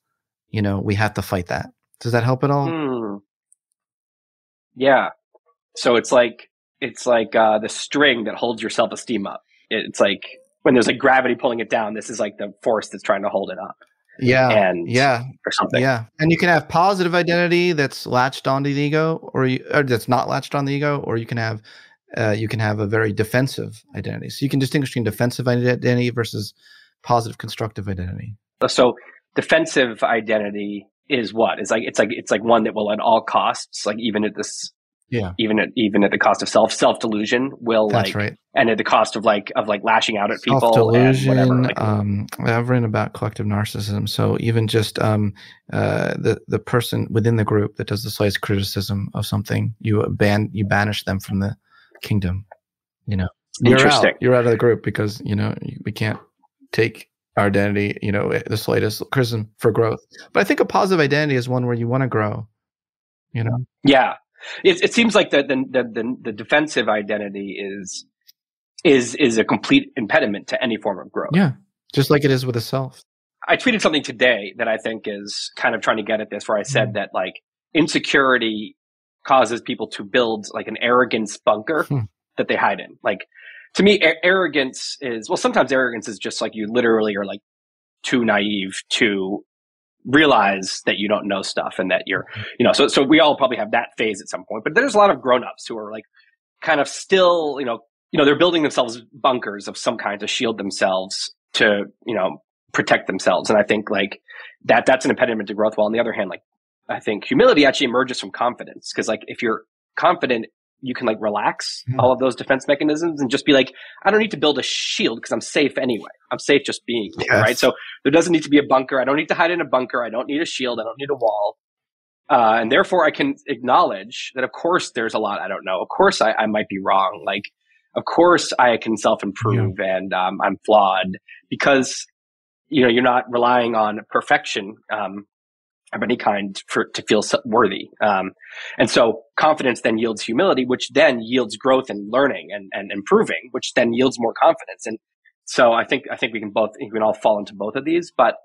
you know we have to fight that does that help at all Hmm. Yeah. So it's like it's like uh, the string that holds your self esteem up. It's like when there's like gravity pulling it down. This is like the force that's trying to hold it up, yeah and yeah or something. yeah and you can have positive identity that's latched onto the ego or, you, or that's not latched on the ego or you can have uh, you can have a very defensive identity so you can distinguish between defensive identity versus positive constructive identity So defensive identity is what? It's like it's like it's like one that will at all costs, like even at this yeah. even at even at the cost of self self delusion will that's like right. and at the cost of like of like lashing out at people and self-delusion whatever. Like, um i've written about collective narcissism. So even just um uh the the person within the group that does the slightest criticism of something you ban you banish them from the kingdom you know? You're out. You're out of the group because you know we can't take our identity you know the slightest criticism for growth. But i think a positive identity is one where you want to grow you know? Yeah, it, it seems like the, the the the defensive identity is is is a complete impediment to any form of growth. yeah just like it is with a self I tweeted something today that I think is kind of trying to get at this, where I said mm. that like insecurity causes people to build like an arrogance bunker hmm. that they hide in. Like to me, a- arrogance is well, sometimes arrogance is just like you literally are like too naive to realize that you don't know stuff and that you're, you know, so so we all probably have that phase at some point. But there's a lot of grown-ups who are like kind of still, you know, you know, they're building themselves bunkers of some kind to shield themselves to, you know, protect themselves. And I think like that, that's an impediment to growth. While on the other hand, like I think humility actually emerges from confidence. Cause like if you're confident, you can like relax mm. all of those defense mechanisms and just be like, I don't need to build a shield because I'm safe anyway. I'm safe just being here, yes. right? So there doesn't need to be a bunker. I don't need to hide in a bunker. I don't need a shield. I don't need a wall. Uh, and therefore I can acknowledge that of course there's a lot I don't know. Of course I, I might be wrong. Like, of course I can self improve yeah. and um, I'm flawed because you know you're not relying on perfection um, of any kind for to feel worthy. Um, and so confidence then yields humility, which then yields growth and learning and, and improving, which then yields more confidence. And so I think I think we can both we can all fall into both of these, but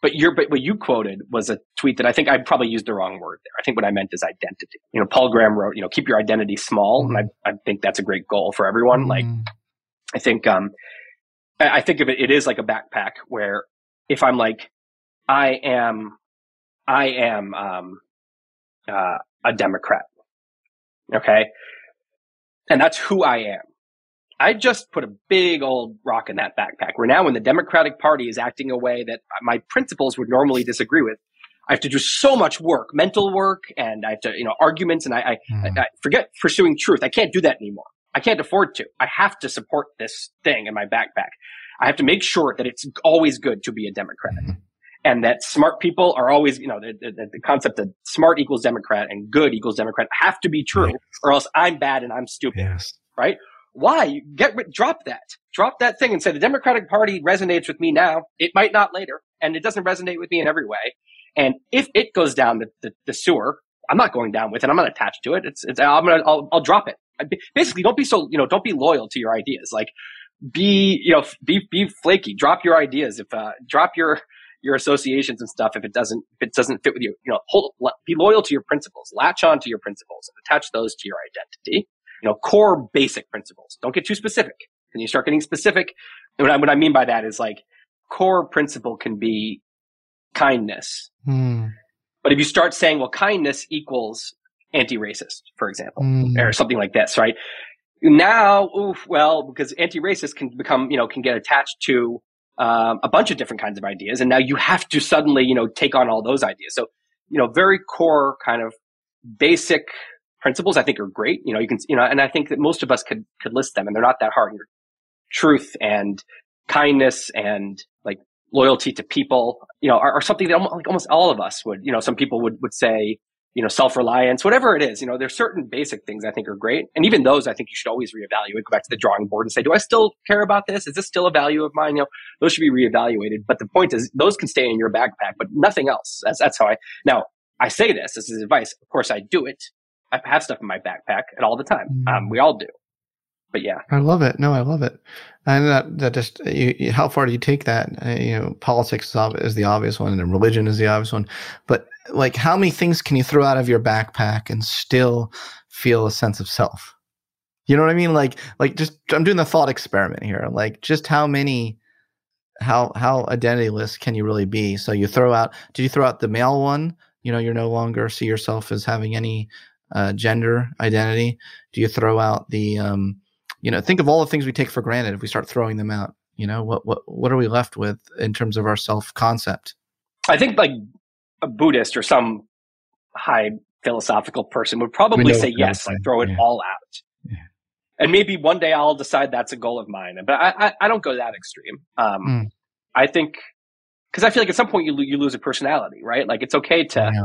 but your but what you quoted was a tweet that I think I probably used the wrong word there. I think what I meant is identity. You know, Paul Graham wrote, you know, keep your identity small, mm-hmm. and I, I think that's a great goal for everyone. Mm-hmm. Like, I think um, I think of it, it is like a backpack where if I'm like, I am, I am um, uh, a Democrat, okay, and that's who I am. I just put a big old rock in that backpack. Where now, when the Democratic Party is acting a way that my principles would normally disagree with, I have to do so much work, mental work, and I have to, you know, arguments, and I, I, mm. I forget pursuing truth. I can't do that anymore. I can't afford to. I have to support this thing in my backpack. I have to make sure that it's always good to be a Democrat. Mm. And that smart people are always, you know, the, the, the, concept that smart equals Democrat and good equals Democrat have to be true, or else I'm bad and I'm stupid. Yes. Right? Why? Get rid, drop that. Drop that thing and say the Democratic Party resonates with me now. It might not later, and it doesn't resonate with me in every way. And if it goes down the, the, the sewer, I'm not going down with it. I'm not attached to it. It's, it's I'm gonna I'll, I'll drop it. Basically, don't be so you know don't be loyal to your ideas. Like be you know be be flaky. Drop your ideas. If uh, drop your your associations and stuff if it doesn't if it doesn't fit with you. You know, hold be loyal to your principles. Latch on to your principles and attach those to your identity you know, core basic principles. Don't get too specific. And you start getting specific, what I, what I mean by that is like core principle can be kindness. Hmm. But if you start saying, well, kindness equals anti-racist, for example, hmm. or something like this, right? Now, oof, well, because anti-racist can become, you know, can get attached to um, a bunch of different kinds of ideas, and now you have to suddenly, you know, take on all those ideas. So, you know, very core kind of basic principles I think are great. You know, you can, you know, and I think that most of us could, could list them and they're not that hard. Truth and kindness and like loyalty to people, you know, are, are something that almost, like almost all of us would, you know, some people would, would say, you know, self-reliance, whatever it is, you know, there's certain basic things I think are great. And even those, I think you should always reevaluate, go back to the drawing board and say, do I still care about this? Is this still a value of mine? You know, those should be reevaluated. But the point is those can stay in your backpack, but nothing else. That's, that's how I, now I say this, this is advice. Of course I do it. I have stuff in my backpack at all the time. Mm. Um, we all do. But yeah, I love it. No, I love it. And that, that just, you, how far do you take that? Uh, you know, politics is the obvious one and religion is the obvious one. But like, how many things can you throw out of your backpack and still feel a sense of self? You know what I mean? Like, like just, I'm doing the thought experiment here. Like, just how many, how, how identityless can you really be? So you throw out, did you throw out the male one? You know, you're no longer see yourself as having any uh, gender identity? Do you throw out the, um, you know, think of all the things we take for granted if we start throwing them out. You know, what what what are we left with in terms of our self concept? I think like a Buddhist or some high philosophical person would probably say yes, like throw it yeah. all out. Yeah. And maybe one day I'll decide that's a goal of mine, but I I, I don't go that extreme. Um, mm. I think because I feel like at some point you you lose a personality, right? Like it's okay to. Yeah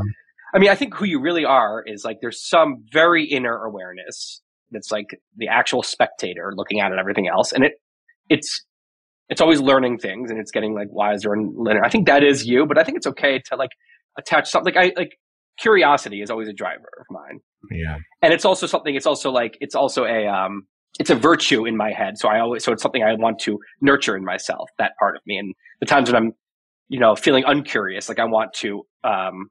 I mean, I think who you really are is like there's some very inner awareness that's like the actual spectator looking at it, everything else, and it it's it's always learning things and it's getting like wiser and linear. I think that is you, but I think it's okay to like attach something like I like curiosity is always a driver of mine. Yeah, and it's also something. It's also like it's also a um it's a virtue in my head. So I always so it's something I want to nurture in myself. That part of me, and the times when I'm you know, feeling uncurious. Like I want to, um,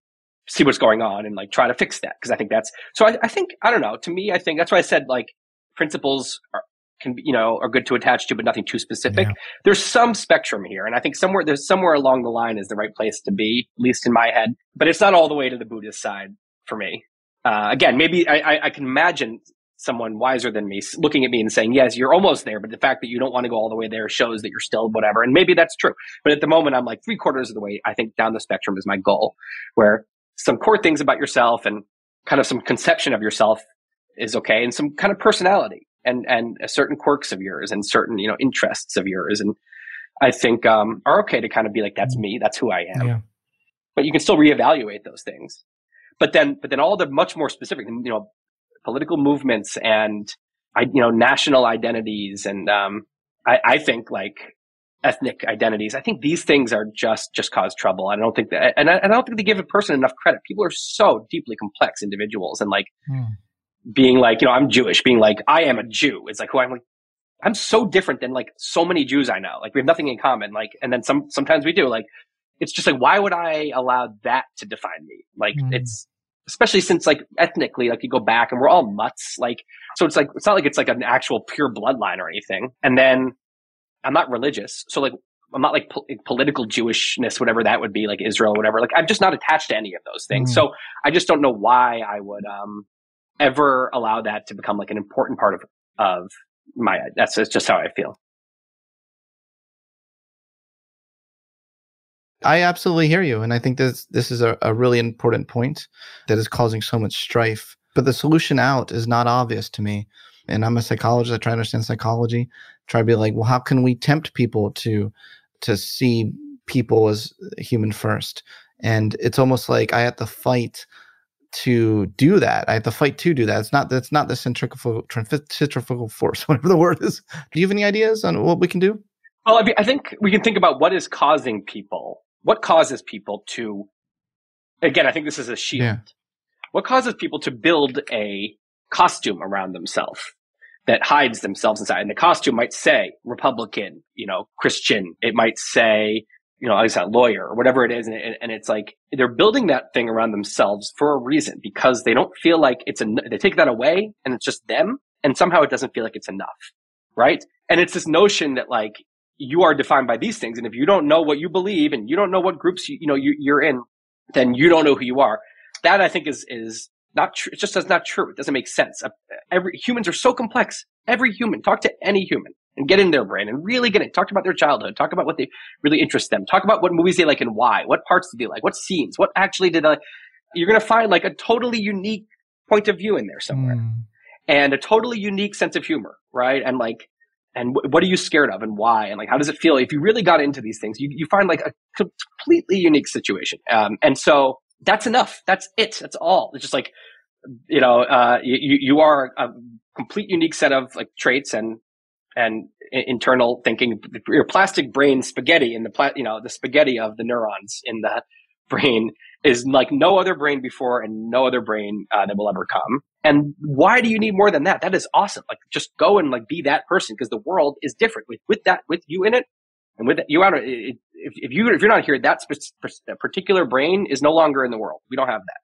see what's going on and like try to fix that. Cause I think that's, so I, I think, I don't know, to me, I think that's why I said like principles are, can be, you know, are good to attach to, but nothing too specific. Yeah. There's some spectrum here. And I think somewhere, there's somewhere along the line is the right place to be, at least in my head, but it's not all the way to the Buddhist side for me. Uh, again, maybe I, I, I, can imagine someone wiser than me looking at me and saying, yes, you're almost there. But the fact that you don't want to go all the way there shows that you're still whatever. And maybe that's true. But at the moment, I'm like three quarters of the way, I think down the spectrum is my goal where some core things about yourself and kind of some conception of yourself is okay and some kind of personality and, and certain quirks of yours and certain, you know, interests of yours. And I think, um, are okay to kind of be like, that's me. That's who I am. Yeah. But you can still reevaluate those things. But then, but then all the much more specific, you know, political movements and you know national identities and um, I, I, think like ethnic identities. I think these things are just just cause trouble. I don't think that, and I, and I don't think they give a person enough credit. People are so deeply complex individuals, and like mm. being like you know I'm Jewish, being like I am a Jew. It's like who I'm like. I'm so different than like so many Jews I know. Like we have nothing in common. Like, and then some, sometimes we do. Like, it's just like, why would I allow that to define me? Like, mm. it's, especially since like ethnically, like you go back and we're all mutts. Like, so it's like, it's not like it's like an actual pure bloodline or anything. And then I'm not religious. So like, I'm not like po- political Jewishness, whatever that would be, like Israel, whatever. Like, I'm just not attached to any of those things. Mm. So I just don't know why I would, um, ever allow that to become like an important part of, of my, that's, that's just how I feel. I absolutely hear you. And I think this this is a, a really important point that is causing so much strife. But the solution out is not obvious to me. And I'm a psychologist. I try to understand psychology. Try to be like, well, how can we tempt people to to see people as human first? And it's almost like I have to fight to do that. I have to fight to do that. It's not that's not the centrifugal centrifugal force, whatever the word is. Do you have any ideas on what we can do? Well, I think we can think about what is causing people what causes people to again i think this is a shield yeah. what causes people to build a costume around themselves that hides themselves inside and the costume might say republican you know christian it might say you know, like I said, lawyer or whatever it is. And, it, and, it's like they're building that thing around themselves for a reason because they don't feel like it's, an, they take that away and it's just them. And somehow it doesn't feel like it's enough. Right. And it's this notion that like you are defined by these things. And if you don't know what you believe and you don't know what groups you, you know, you, you're in, then you don't know who you are. That I think is, is not true. It just does not true. It doesn't make sense. Uh, every humans are so complex. Every human, talk to any human and get in their brain and really get it. Talk about their childhood. Talk about what they really interest them. Talk about what movies they like and why. What parts did they like? What scenes? What actually did they like? You're going to find like a totally unique point of view in there somewhere mm. and a totally unique sense of humor, right? And like, and w- what are you scared of and why and like how does it feel if you really got into these things you, you find like a completely unique situation um, and so that's enough that's it that's all it's just like you know uh, you, you are a complete unique set of like traits and and internal thinking your plastic brain spaghetti in the pla- you know the spaghetti of the neurons in the brain is like no other brain before and no other brain uh, that will ever come. And why do you need more than that? That is awesome. Like just go and like be that person because the world is different with, with that, with you in it and with you out. If, if you, if you're not here, that particular brain is no longer in the world. We don't have that.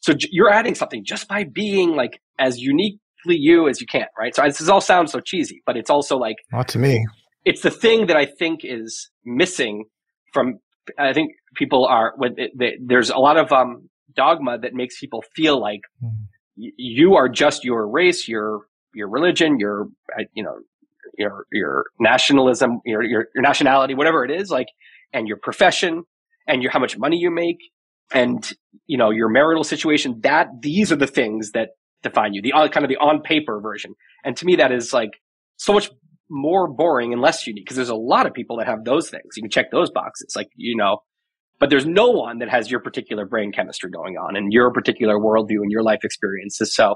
So you're adding something just by being like as uniquely you as you can, right? So this all sounds so cheesy, but it's also like, not to me. It's the thing that I think is missing from I think people are when there's a lot of um, dogma that makes people feel like mm. y- you are just your race, your your religion, your uh, you know your your nationalism, your, your your nationality, whatever it is, like, and your profession, and your how much money you make, and you know your marital situation. That these are the things that define you. The kind of the on paper version, and to me, that is like so much more boring and less unique because there's a lot of people that have those things. You can check those boxes, like, you know, but there's no one that has your particular brain chemistry going on and your particular worldview and your life experiences. So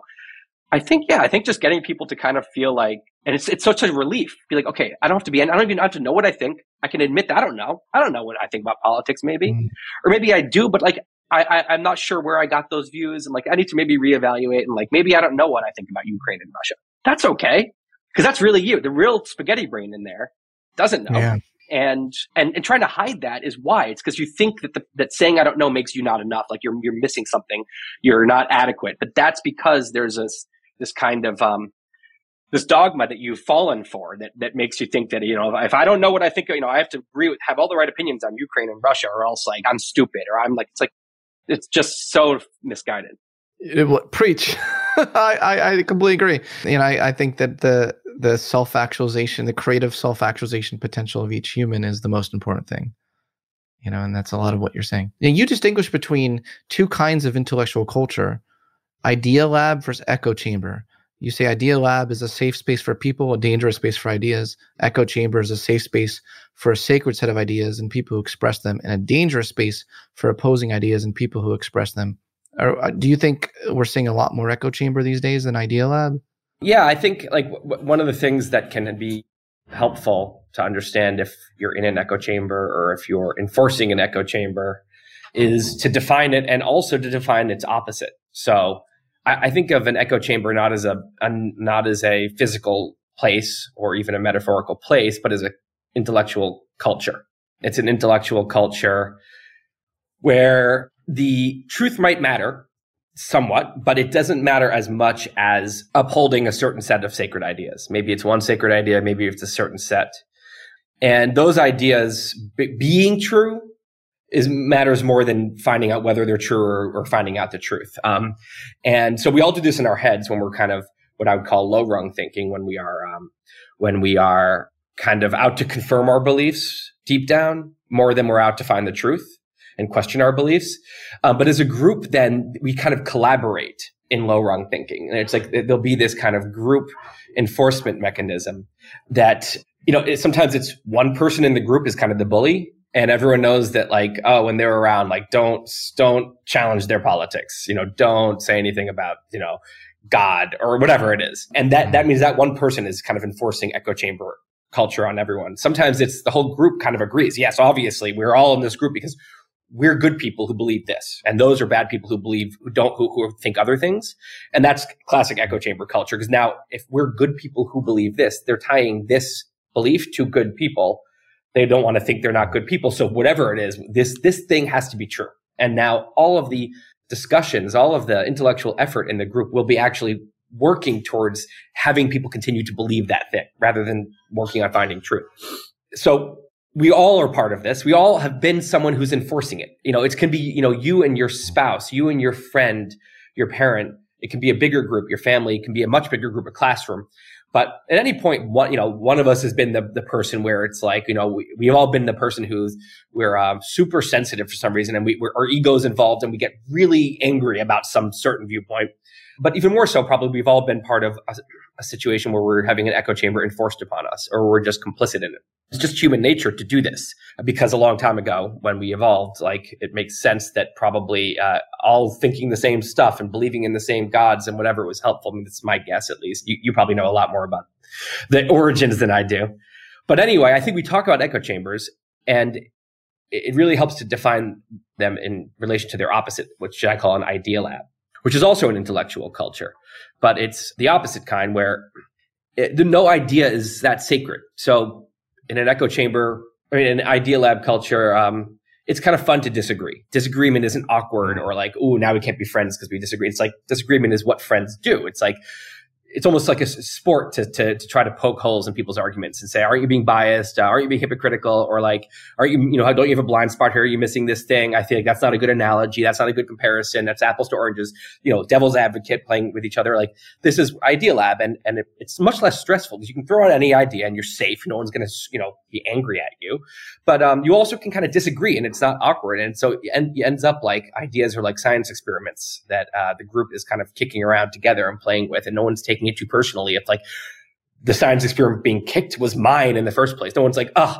I think, yeah, I think just getting people to kind of feel like, and it's, it's such a relief. Be like, okay, I don't have to be, I don't even have to know what I think. I can admit that I don't know. I don't know what I think about politics, maybe, mm. or maybe I do, but like, I, I, am not sure where I got those views, and like I need to maybe reevaluate, and like maybe I don't know what I think about Ukraine and Russia. That's okay because that's really you. The real spaghetti brain in there doesn't know. Yeah. and and and trying to hide that is why it's because you think that the, that saying I don't know makes you not enough, like you're you're missing something, you're not adequate. But that's because there's this this kind of um, this dogma that you've fallen for that that makes you think that you know if I don't know what I think you know I have to agree have all the right opinions on Ukraine and Russia or else like I'm stupid or I'm like it's like it's just so misguided. It, preach. I, I, I completely agree. You know, I, I think that the the self actualization, the creative self actualization potential of each human is the most important thing. You know, and that's a lot of what you're saying. And you distinguish between two kinds of intellectual culture: idea lab versus echo chamber. You say idea lab is a safe space for people, a dangerous space for ideas. Echo chamber is a safe space for a sacred set of ideas and people who express them, and a dangerous space for opposing ideas and people who express them. Or, uh, do you think we're seeing a lot more echo chamber these days than idea lab? Yeah, I think like w- one of the things that can be helpful to understand if you're in an echo chamber or if you're enforcing an echo chamber is to define it and also to define its opposite. So I, I think of an echo chamber not as a, a not as a physical place or even a metaphorical place, but as an intellectual culture. It's an intellectual culture where the truth might matter somewhat, but it doesn't matter as much as upholding a certain set of sacred ideas. Maybe it's one sacred idea, maybe it's a certain set. And those ideas b- being true is matters more than finding out whether they're true or, or finding out the truth. Um, and so we all do this in our heads when we're kind of what I would call low rung thinking when we are um, when we are kind of out to confirm our beliefs deep down more than we're out to find the truth and question our beliefs. Um, but as a group, then we kind of collaborate in low rung thinking. And it's like there'll be this kind of group enforcement mechanism that, you know, it, sometimes it's one person in the group is kind of the bully and everyone knows that like oh when they're around like don't don't challenge their politics you know don't say anything about you know god or whatever it is. And that that means that one person is kind of enforcing echo chamber culture on everyone. Sometimes it's the whole group kind of agrees. Yes obviously we're all in this group because we're good people who believe this and those are bad people who believe who don't who, who think other things. And that's classic echo chamber culture because now if we're good people who believe this they're tying this belief to good people they don't want to think they're not good people so whatever it is this this thing has to be true and now all of the discussions all of the intellectual effort in the group will be actually working towards having people continue to believe that thing rather than working on finding truth so we all are part of this. We all have been someone who's enforcing it. You know, it can be, you know, you and your spouse, you and your friend, your parent. It can be a bigger group, your family. It can be a much bigger group, a classroom. But at any point, one, you know, one of us has been the, the person where it's like, you know, we, we've all been the person who's, we're um, super sensitive for some reason and we, our ego's involved and we get really angry about some certain viewpoint. But even more so, probably we've all been part of a, a situation where we're having an echo chamber enforced upon us or we're just complicit in it. It's just human nature to do this because a long time ago when we evolved, like it makes sense that probably uh, all thinking the same stuff and believing in the same gods and whatever was helpful. I mean, that's my guess at least. You, you probably know a lot more about the origins than I do. But anyway, I think we talk about echo chambers and it really helps to define them in relation to their opposite, which I call an idea lab which is also an intellectual culture, but it's the opposite kind where it, the, no idea is that sacred. So in an echo chamber, I mean, an idea lab culture, um, it's kind of fun to disagree. Disagreement isn't awkward or like, oh, now we can't be friends because we disagree. It's like disagreement is what friends do. It's like it's almost like a sport to, to, to try to poke holes in people's arguments and say, aren't you being biased? Uh, aren't you being hypocritical? Or like, are you, you know, don't you have a blind spot here? Are you missing this thing? I think that's not a good analogy. That's not a good comparison. That's apples to oranges. You know, devil's advocate playing with each other. Like this is Idea Lab and, and it, it's much less stressful because you can throw out any idea and you're safe. No one's going to, you know, be angry at you. But, um, you also can kind of disagree and it's not awkward. And so it, ends up like ideas are like science experiments that, uh, the group is kind of kicking around together and playing with and no one's taking it too personally. It's like the science experiment being kicked was mine in the first place. No one's like, oh,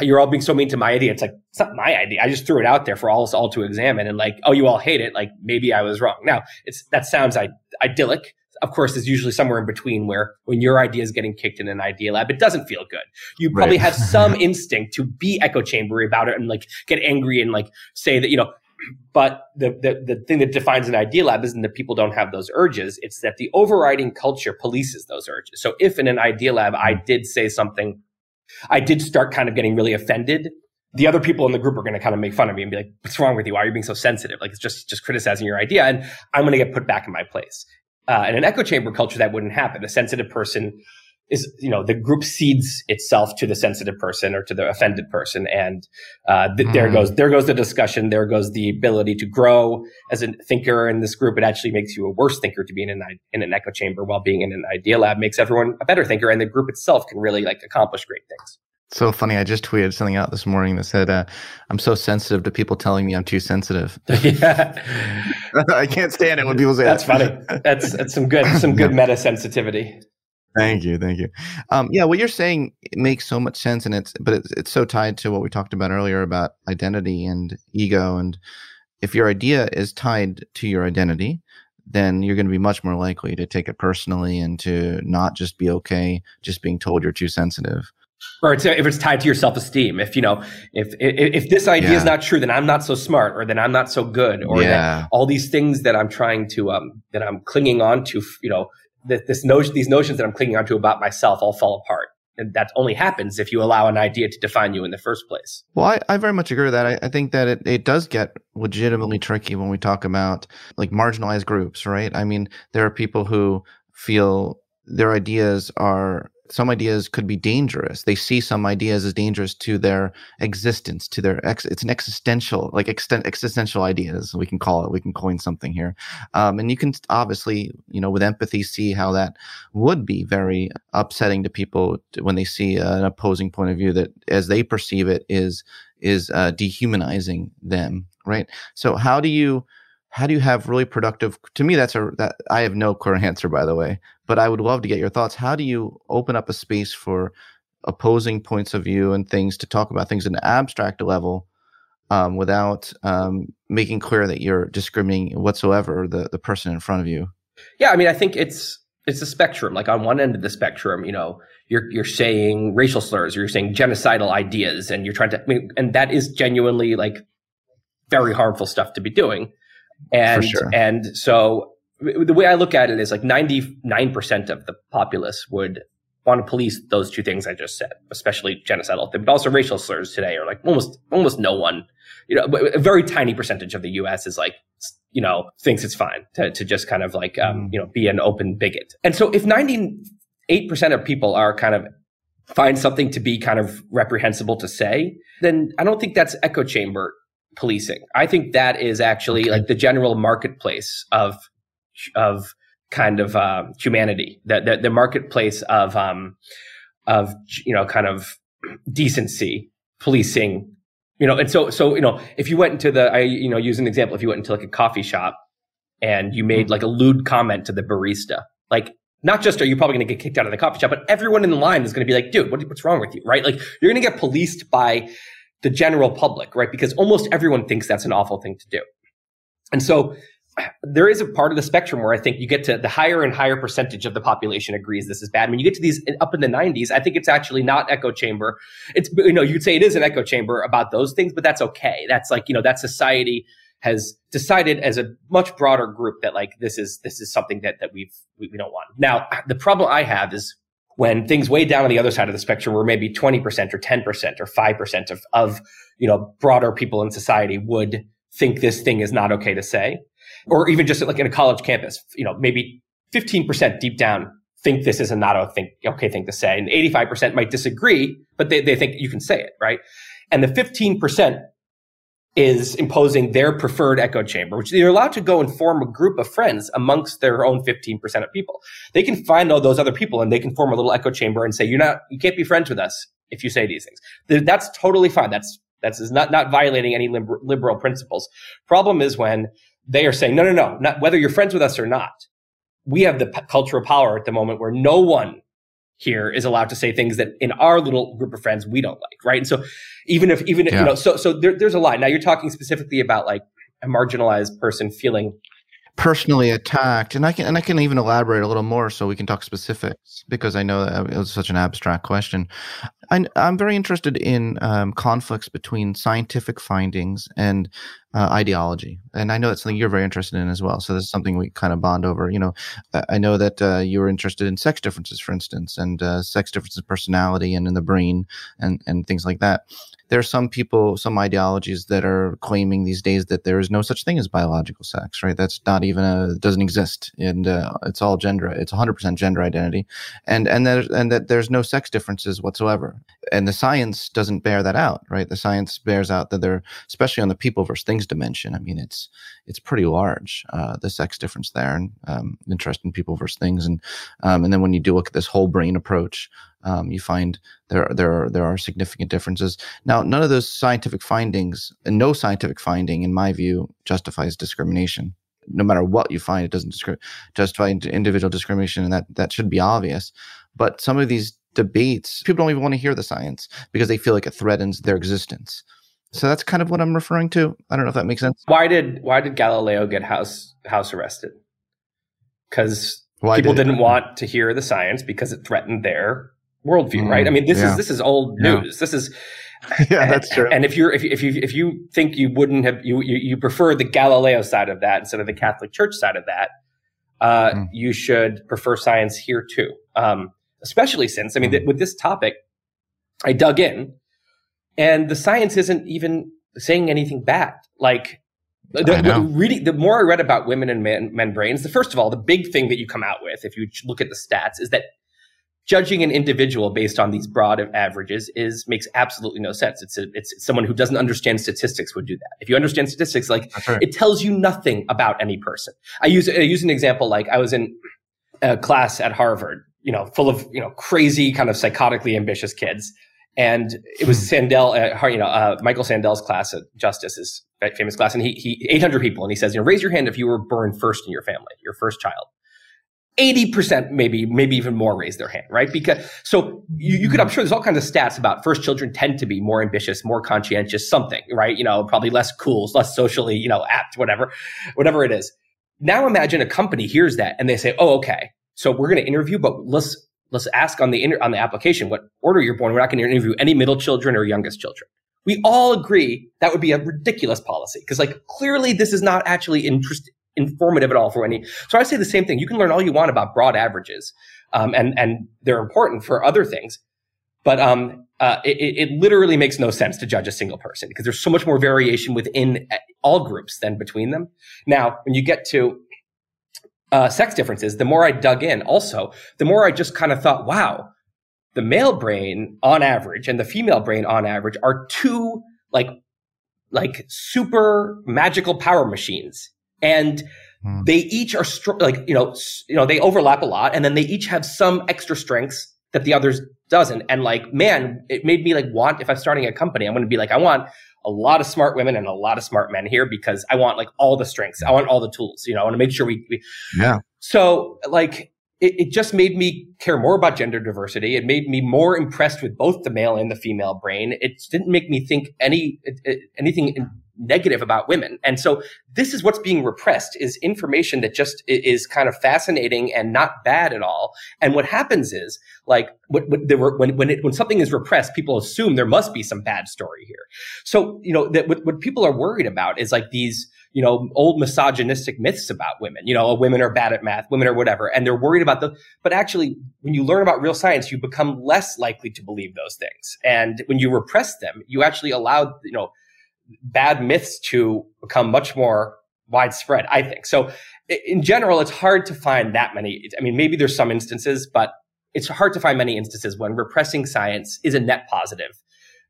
you're all being so mean to my idea. It's like, it's not my idea. I just threw it out there for all us all to examine and like, oh, you all hate it. Like maybe I was wrong. Now it's, that sounds idyllic. Of course, there's usually somewhere in between where when your idea is getting kicked in an idea lab, it doesn't feel good. You probably right. have some instinct to be echo chambery about it and like get angry and like say that, you know, but the, the, the thing that defines an idea lab isn't that people don't have those urges. It's that the overriding culture polices those urges. So if in an idea lab I did say something I did start kind of getting really offended. The other people in the group are going to kind of make fun of me and be like, what's wrong with you? Why are you being so sensitive? Like it's just, just criticizing your idea. And I'm going to get put back in my place. Uh, in an echo chamber culture, that wouldn't happen. A sensitive person is you know the group cedes itself to the sensitive person or to the offended person and uh, th- mm. there goes there goes the discussion there goes the ability to grow as a thinker in this group it actually makes you a worse thinker to be in an in an echo chamber while being in an idea lab makes everyone a better thinker and the group itself can really like accomplish great things so funny. I just tweeted something out this morning that said, uh, "I'm so sensitive to people telling me I'm too sensitive." yeah, I can't stand it when people say that's that. funny. That's that's some good some good meta sensitivity. Thank you, thank you. Um, yeah, what you're saying makes so much sense, and it's but it's, it's so tied to what we talked about earlier about identity and ego. And if your idea is tied to your identity, then you're going to be much more likely to take it personally and to not just be okay just being told you're too sensitive. Or it's, if it's tied to your self esteem, if you know, if if, if this idea yeah. is not true, then I'm not so smart, or then I'm not so good, or yeah. that all these things that I'm trying to um that I'm clinging on to, you know, this notion, these notions that I'm clinging onto about myself all fall apart. And that only happens if you allow an idea to define you in the first place. Well, I, I very much agree with that. I, I think that it, it does get legitimately tricky when we talk about like marginalized groups, right? I mean, there are people who feel their ideas are some ideas could be dangerous. They see some ideas as dangerous to their existence, to their ex. It's an existential, like extent, existential ideas. We can call it. We can coin something here, um, and you can obviously, you know, with empathy, see how that would be very upsetting to people when they see an opposing point of view that, as they perceive it, is is uh, dehumanizing them. Right. So how do you how do you have really productive to me that's a that i have no current answer by the way but i would love to get your thoughts. How do you open up a space for opposing points of view and things to talk about things at an abstract level um, without um, making clear that you're discriminating whatsoever the, the person in front of you? Yeah i mean i think it's it's a spectrum. Like on one end of the spectrum you know you're you're saying racial slurs or you're saying genocidal ideas and you're trying to I mean, and that is genuinely like very harmful stuff to be doing. And sure. and so the way I look at it is like 99% of the populace would want to police those two things I just said, especially genocidal, but also racial slurs today are like almost almost no one. You know, a very tiny percentage of the U.S. is like you know thinks it's fine to to just kind of like um, mm. you know be an open bigot. And so if 98 percent of people are kind of find something to be kind of reprehensible to say, then I don't think that's echo chamber policing. I think that is actually okay. like the general marketplace of of kind of uh, humanity, the, the, the marketplace of um, of you know kind of decency, policing, you know. And so so you know if you went into the I you know use an example if you went into like a coffee shop and you made like a lewd comment to the barista, like not just are you probably going to get kicked out of the coffee shop, but everyone in the line is going to be like, dude, what, what's wrong with you? Right? Like you're going to get policed by the general public, right? Because almost everyone thinks that's an awful thing to do. And so there is a part of the spectrum where I think you get to the higher and higher percentage of the population agrees this is bad. When you get to these up in the 90s, I think it's actually not echo chamber. It's, you know, you'd say it is an echo chamber about those things, but that's okay. That's like, you know, that society has decided as a much broader group that like this is, this is something that, that we've, we, we don't want. Now, the problem I have is when things way down on the other side of the spectrum where maybe 20% or 10% or 5% of, of, you know, broader people in society would think this thing is not okay to say, or even just like in a college campus, you know, maybe 15% deep down think this is a not a think, okay thing to say. And 85% might disagree, but they, they think you can say it, right? And the 15% is imposing their preferred echo chamber, which they're allowed to go and form a group of friends amongst their own 15% of people. They can find all those other people and they can form a little echo chamber and say, you're not, you can't be friends with us if you say these things. That's totally fine. That's, that's not, not violating any liber- liberal principles. Problem is when they are saying, no, no, no, not whether you're friends with us or not. We have the p- cultural power at the moment where no one here is allowed to say things that in our little group of friends we don't like, right? And so even if even if, yeah. you know, so so there, there's a line. Now you're talking specifically about like a marginalized person feeling personally attacked and i can and i can even elaborate a little more so we can talk specifics because i know that it was such an abstract question. I, am very interested in um, conflicts between scientific findings and uh, ideology and i know that's something you're very interested in as well so this is something we kind of bond over you know. I know that uh, you were interested in sex differences for instance and uh, sex differences personality and in the brain and and things like that there are some people, some ideologies that are claiming these days that there is no such thing as biological sex, right? That's not even a, doesn't exist. And, uh, it's all gender. It's 100% gender identity. And, and that, and that there's no sex differences whatsoever. And the science doesn't bear that out, right? The science bears out that there, especially on the people versus things dimension. I mean, it's, it's pretty large, uh, the sex difference there and, um, interest in people versus things. And, um, and then when you do look at this whole brain approach, um, you find there there are there are significant differences. Now, none of those scientific findings, and no scientific finding, in my view, justifies discrimination. No matter what you find, it doesn't discri- justify individual discrimination, and that that should be obvious. But some of these debates, people don't even want to hear the science because they feel like it threatens their existence. So that's kind of what I'm referring to. I don't know if that makes sense. Why did why did Galileo get house house arrested? Because people did not want to hear the science because it threatened their worldview, mm, right? I mean, this yeah. is this is old news. Yeah. This is yeah, that's true. And if you're if you, if you if you think you wouldn't have you, you, you prefer the Galileo side of that instead of the Catholic Church side of that, uh, mm. you should prefer science here too. Um, especially since I mean, mm. th- with this topic, I dug in, and the science isn't even saying anything bad. Like the, the, reading, the more I read about women and men, men brains, the first of all, the big thing that you come out with, if you look at the stats, is that judging an individual based on these broad averages is makes absolutely no sense. It's a, it's someone who doesn't understand statistics would do that. If you understand statistics, like right. it tells you nothing about any person. I use I use an example like I was in a class at Harvard, you know, full of you know crazy kind of psychotically ambitious kids. And it was hmm. Sandel, uh, you know, uh, Michael Sandel's class at Justice's famous class, and he, he 800 people, and he says, you know, raise your hand if you were born first in your family, your first child. 80% maybe maybe even more raise their hand right? Because so you, you could i'm sure there's all kinds of stats about first children tend to be more ambitious more conscientious something right? You know probably less cool less socially you know apt whatever whatever it is. Now imagine a company hears that and they say oh okay. So we're going to interview but let's let's ask on the inter- on the application what order you're born. We're not going to interview any middle children or youngest children. We all agree that would be a ridiculous policy because like clearly this is not actually interest, informative at all for any. So I say the same thing. You can learn all you want about broad averages, um, and and they're important for other things, but um, uh, it, it literally makes no sense to judge a single person because there's so much more variation within uh, all groups than between them. Now, when you get to uh, sex differences, the more I dug in, also, the more I just kind of thought, wow, the male brain on average and the female brain on average are two like like super magical power machines and mm. they each are str- like you know you know they overlap a lot and then they each have some extra strengths that the others doesn't. And like man it made me like want if i'm starting a company i'm going to be like i want a lot of smart women and a lot of smart men here because i want like all the strengths. I want all the tools you know i want to make sure we, we yeah. So like it, it, just made me care more about gender diversity. It made me more impressed with both the male and the female brain. It didn't make me think any anything negative about women. And so this is what's being repressed is information that just is kind of fascinating and not bad at all. And what happens is like what, what when when it, when something is repressed, people assume there must be some bad story here. So you know that what, what people are worried about is like these you know old misogynistic myths about women. You know, oh, women are bad at math, women are whatever, and they're worried about the. But actually, when you learn about real science, you become less likely to believe those things. And when you repress them, you actually allow you know bad myths to become much more widespread, I think. So in general, it's hard to find that many. I mean, maybe there's some instances, but it's hard to find many instances when repressing science is a net positive,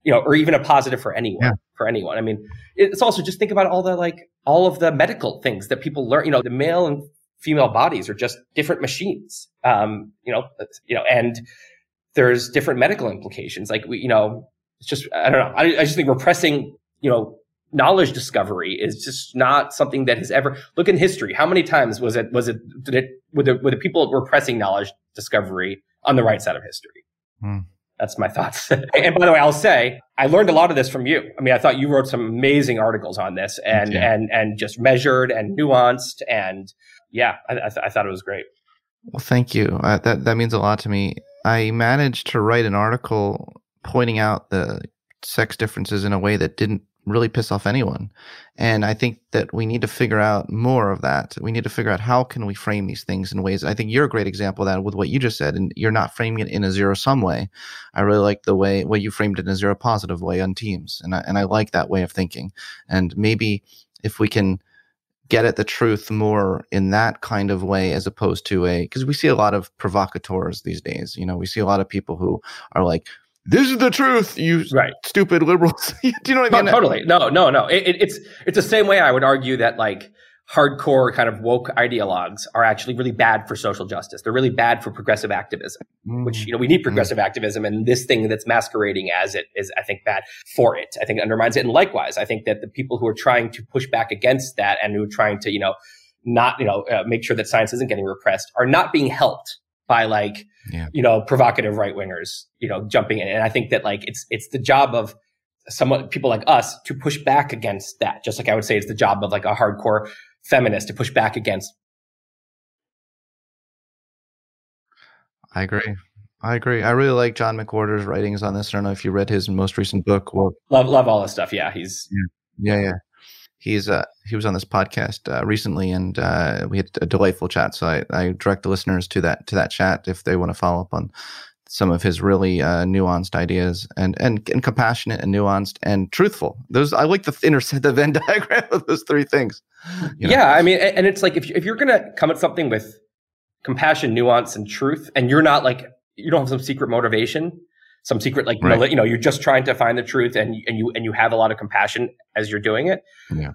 you know, or even a positive for anyone, yeah. for anyone. I mean, it's also just think about all the like, all of the medical things that people learn, you know, the male and female bodies are just different machines. Um, you know, you know, and there's different medical implications. Like we, you know, it's just, I don't know. I, I just think repressing you know, knowledge discovery is just not something that has ever look in history. How many times was it was it did it were the, were the people repressing knowledge discovery on the right side of history? Hmm. That's my thoughts. and by the way, I'll say I learned a lot of this from you. I mean, I thought you wrote some amazing articles on this and and and just measured and nuanced and yeah, I, I, th- I thought it was great. Well, thank you. Uh, that that means a lot to me. I managed to write an article pointing out the sex differences in a way that didn't really piss off anyone. And I think that we need to figure out more of that. We need to figure out how can we frame these things in ways. I think you're a great example of that with what you just said, and you're not framing it in a zero sum way. I really like the way way you framed it in a zero positive way on teams, and I, and I like that way of thinking. And maybe if we can get at the truth more in that kind of way as opposed to a because we see a lot of provocateurs these days you know we see a lot of people who are like this is the truth, you right. stupid liberals. Do you know what I mean? No, totally. No, no, no. It, it, it's it's the same way I would argue that like hardcore kind of woke ideologues are actually really bad for social justice. They're really bad for progressive activism, mm. which you know we need mm. progressive mm. activism, and this thing that's masquerading as it is, I think, bad for it. I think it undermines it, and likewise, I think that the people who are trying to push back against that and who are trying to you know not you know uh, make sure that science isn't getting repressed are not being helped by like yeah. you know provocative right wingers you know jumping in. And i think that like it's it's the job of somewhat people like us to push back against that just like i would say it's the job of like a hardcore feminist to push back against i agree. I agree. I really like john mcwhorter's writings on this. I don't know if you read his most recent book. Well love love all this stuff. Yeah he's yeah. Yeah, yeah he's uh, he was on this podcast uh, recently, and uh, we had a delightful chat. So I, I direct the listeners to that to that chat if they want to follow up on some of his really uh, nuanced ideas and, and and compassionate and nuanced and truthful. Those I like the inner the Venn diagram of those three things. You know? Yeah, I mean, and it's like if if you're gonna come at something with compassion, nuance, and truth, and you're not like you don't have some secret motivation, some secret like right. you know you're just trying to find the truth and and you and you have a lot of compassion as you're doing it yeah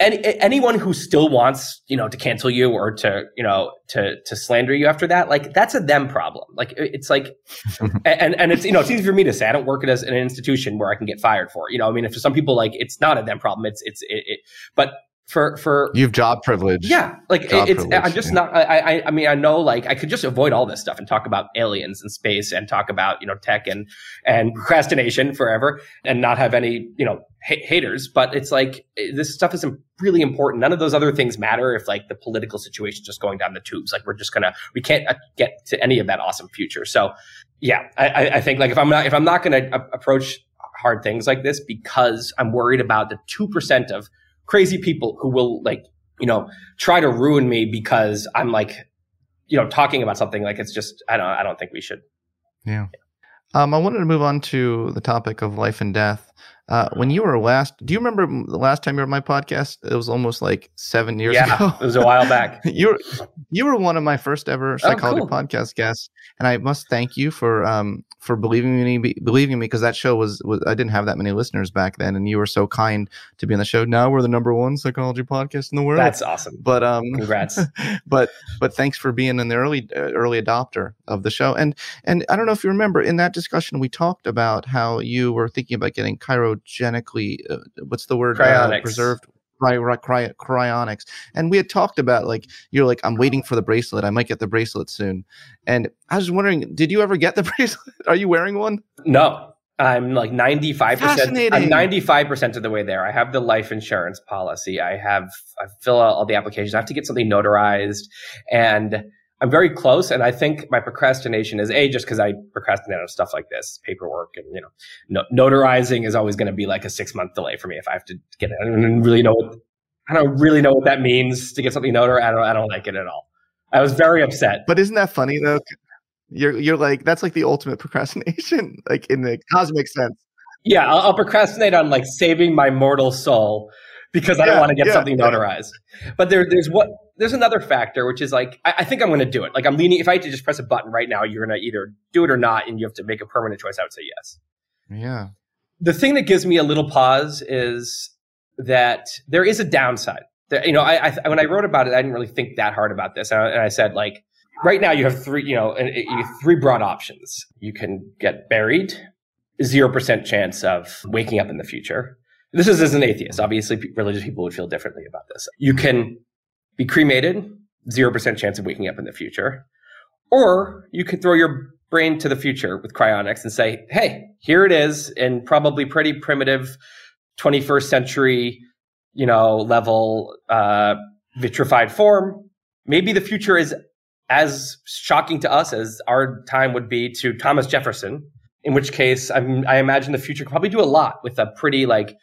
any, anyone who still wants you know to cancel you or to you know to to slander you after that like that's a them problem like it's like and and it's you know it's easy for me to say i don't work as an institution where i can get fired for it. you know i mean if for some people like it's not a them problem it's it's it, it but for for you've job privilege. Yeah, like job it's. I'm just yeah. not. I, I I mean I know like I could just avoid all this stuff and talk about aliens and space and talk about you know tech and and procrastination forever and not have any you know ha- haters. But it's like this stuff isn't really important. None of those other things matter if like the political situation is just going down the tubes. Like we're just gonna we can't uh, get to any of that awesome future. So yeah, I, I think like if I'm not if I'm not gonna approach hard things like this because I'm worried about the two percent of crazy people who will like, you know, try to ruin me because I'm like, you know, talking about something like it's just, I don't, I don't think we should. Yeah. Um, I wanted to move on to the topic of life and death. Uh, when you were last, do you remember the last time you were on my podcast? It was almost like seven years yeah, ago. it was a while back. you were you were one of my first ever psychology oh, cool. podcast guests, and I must thank you for um for believing me believing me because that show was, was I didn't have that many listeners back then, and you were so kind to be on the show. Now we're the number one psychology podcast in the world. That's awesome. But um, congrats. but but thanks for being an early uh, early adopter of the show, and and I don't know if you remember in that discussion we talked about how you were thinking about getting cryogenically uh, what's the word. Uh, preserved cry, cry, cryonics. And we had talked about like you're like i'm waiting for the bracelet. I might get the bracelet soon. And i was wondering did you ever get the bracelet? Are you wearing one? No. I'm like 95% i'm 95% of the way there. I have the life insurance policy. I have i fill out all the applications. I have to get something notarized. And I'm very close, and I think my procrastination is a just because I procrastinate on stuff like this, paperwork, and you know, no, notarizing is always going to be like a six month delay for me if I have to get it. I don't really know what I don't really know what that means to get something notarized. I don't I don't like it at all. I was very upset. But isn't that funny though? You're you're like that's like the ultimate procrastination, like in the cosmic sense. Yeah, I'll, I'll procrastinate on like saving my mortal soul because I don't want to get yeah, something notarized. Yeah. But there, there's what there's another factor, which is like I, I think I'm going to do it. Like I'm leaning. If I had to just press a button right now, you're going to either do it or not, and you have to make a permanent choice. I would say yes. Yeah. The thing that gives me a little pause is that there is a downside. That, you know, I, I, when I wrote about it, I didn't really think that hard about this, and I, and I said like, right now you have three, you know, three broad options. You can get buried, zero percent chance of waking up in the future. This is as an atheist. Obviously, religious people would feel differently about this. You can be cremated, 0% chance of waking up in the future. Or you could throw your brain to the future with cryonics and say, hey, here it is in probably pretty primitive 21st century, you know, level uh, vitrified form. Maybe the future is as shocking to us as our time would be to Thomas Jefferson, in which case I'm, i imagine the future could probably do a lot with a pretty like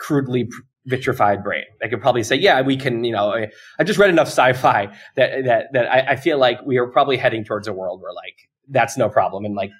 crudely vitrified brain. I could probably say, yeah, we can, you know, I, I just read enough sci-fi that, that, that I, I, feel like we are probably heading towards a world where like, that's no problem. And like,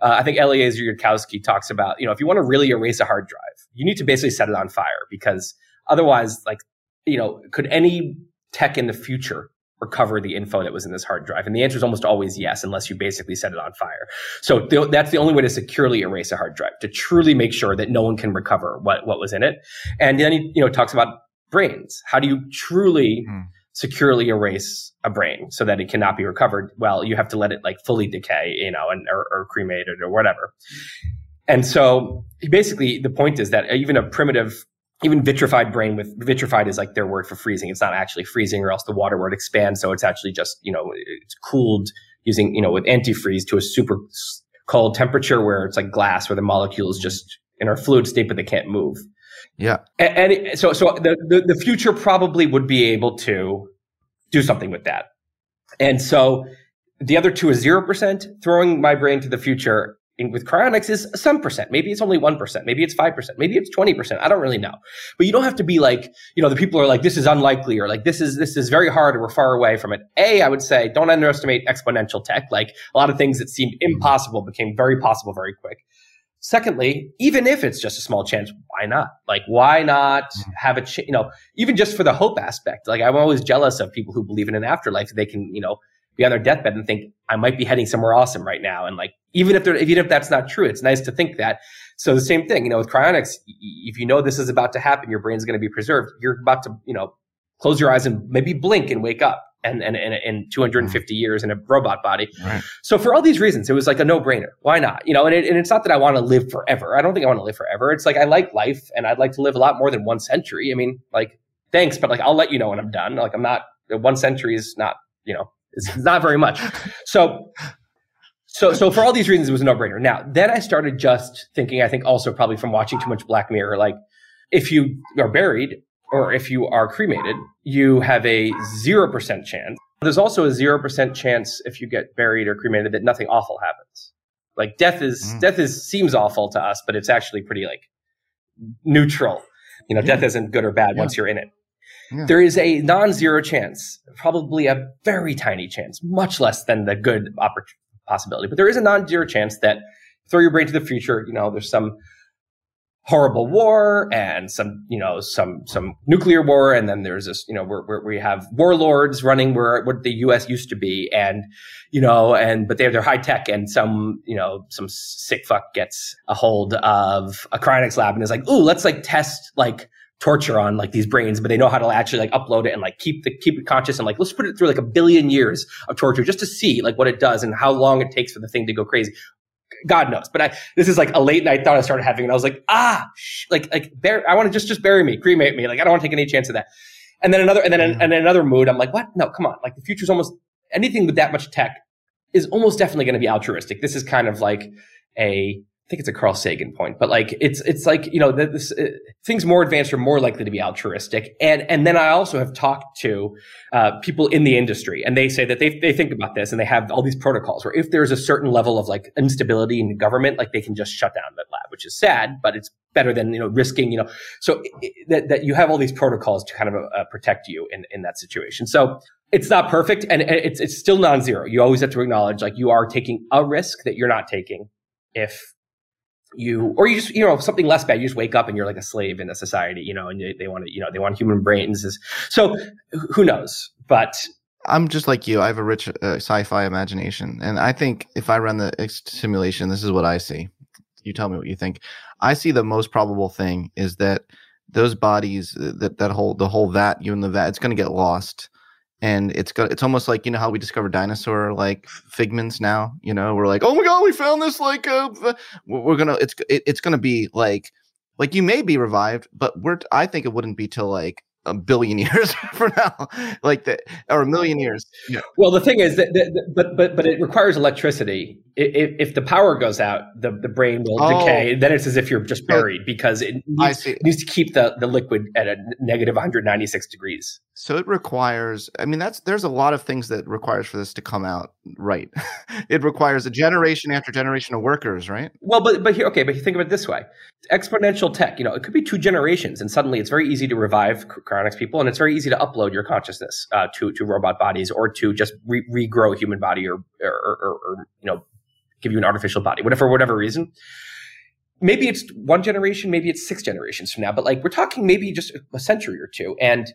uh, I think Eliezer Yudkowsky talks about, you know, if you want to really erase a hard drive, you need to basically set it on fire because otherwise, like, you know, could any tech in the future recover the info that was in this hard drive? And the answer is almost always yes, unless you basically set it on fire. So th- that's the only way to securely erase a hard drive, to truly make sure that no one can recover what, what was in it. And then he, you know, talks about brains. How do you truly mm. securely erase a brain so that it cannot be recovered? Well, you have to let it like fully decay, you know, and, or, or cremated or whatever. And so basically the point is that even a primitive even vitrified brain with vitrified is like their word for freezing. It's not actually freezing or else the water would expand. So it's actually just, you know, it's cooled using, you know, with antifreeze to a super cold temperature where it's like glass where the molecules just in our fluid state, but they can't move. Yeah. And, and it, so, so the, the, the future probably would be able to do something with that. And so the other two is 0%. Throwing my brain to the future in, with cryonics is some percent. Maybe it's only 1%. Maybe it's 5%. Maybe it's 20%. I don't really know. But you don't have to be like, you know, the people are like, this is unlikely or like, this is, this is very hard or we're far away from it. A, I would say don't underestimate exponential tech. Like a lot of things that seemed impossible became very possible very quick. Secondly, even if it's just a small chance, why not? Like, why not mm-hmm. have a, ch- you know, even just for the hope aspect? Like, I'm always jealous of people who believe in an afterlife. They can, you know, be on their deathbed and think, I might be heading somewhere awesome right now. And like, even if they're, even if that's not true, it's nice to think that. So the same thing, you know, with cryonics, if you know this is about to happen, your brain's going to be preserved. You're about to, you know, close your eyes and maybe blink and wake up and, and, and in 250 mm. years in a robot body. Right. So for all these reasons, it was like a no brainer. Why not? You know, and, it, and it's not that I want to live forever. I don't think I want to live forever. It's like I like life and I'd like to live a lot more than one century. I mean, like, thanks, but like, I'll let you know when I'm done. Like, I'm not, one century is not, you know, it's not very much. So, so, so for all these reasons, it was a no-brainer. Now, then I started just thinking. I think also probably from watching too much Black Mirror, like if you are buried or if you are cremated, you have a zero percent chance. There's also a zero percent chance if you get buried or cremated that nothing awful happens. Like death is mm. death is seems awful to us, but it's actually pretty like neutral. You know, yeah. death isn't good or bad yeah. once you're in it. There is a non-zero chance, probably a very tiny chance, much less than the good possibility, but there is a non-zero chance that throw your brain to the future. You know, there's some horrible war and some, you know, some some nuclear war, and then there's this, you know, where, we have warlords running where what the U.S. used to be, and you know, and but they have they're high tech, and some, you know, some sick fuck gets a hold of a cryonics lab and is like, ooh, let's like test like torture on like these brains, but they know how to actually like upload it and like keep the keep it conscious and like let's put it through like a billion years of torture just to see like what it does and how long it takes for the thing to go crazy. God knows, but I this is like a late night thought I started having, and I was like, ah, sh- like like bear, I want to just just bury me, cremate me, like I don't want to take any chance of that. And then another, and then mm-hmm. and then another mood, I'm like, what? No, come on, like the future's almost anything with that much tech is almost definitely going to be altruistic. This is kind of like a I think it's a Carl Sagan point, but like it's it's like you know this, uh, things more advanced are more likely to be altruistic, and and then I also have talked to uh, people in the industry, and they say that they they think about this and they have all these protocols where if there's a certain level of like instability in the government, like they can just shut down that lab, which is sad, but it's better than you know risking you know so that that you have all these protocols to kind of uh, protect you in in that situation. So it's not perfect and it's it's still non-zero. You always have to acknowledge like you are taking a risk that you're not taking if you or you just you know something less bad. You just wake up and you're like a slave in a society you know and they, they want to you know they want human brains. So who knows? But i'm just like you. I have a rich uh, sci-fi imagination. And i think if i run the simulation this is what i see. You tell me what you think. I see the most probable thing is that those bodies uh, that that whole the whole vat you and the vat it's going to get lost and it's got it's almost like you know how we discover dinosaur like figments now you know we're like oh my god we found this like uh, we're gonna it's it, it's gonna be like like you may be revived but we're i think it wouldn't be till like a billion years for now like that or a million years yeah. well the thing is that, that, that, but but but it requires electricity if, if the power goes out, the, the brain will Oh. decay. Then it's as if you're just buried because it I needs, see. it needs to keep the, the liquid at a negative 196 degrees. So it requires. I mean, that's there's a lot of things that requires for this to come out right. it requires a generation after generation of workers, right? Well, but but here, okay, but you think of it this way: exponential tech. You know, it could be two generations, and suddenly it's very easy to revive c- cryonics people, and it's very easy to upload your consciousness uh, to to robot bodies or to just re- regrow a human body or or, or or you know give you an artificial body, whatever whatever reason. Maybe it's one generation, maybe it's six generations from now, but like we're talking maybe just a century or two, and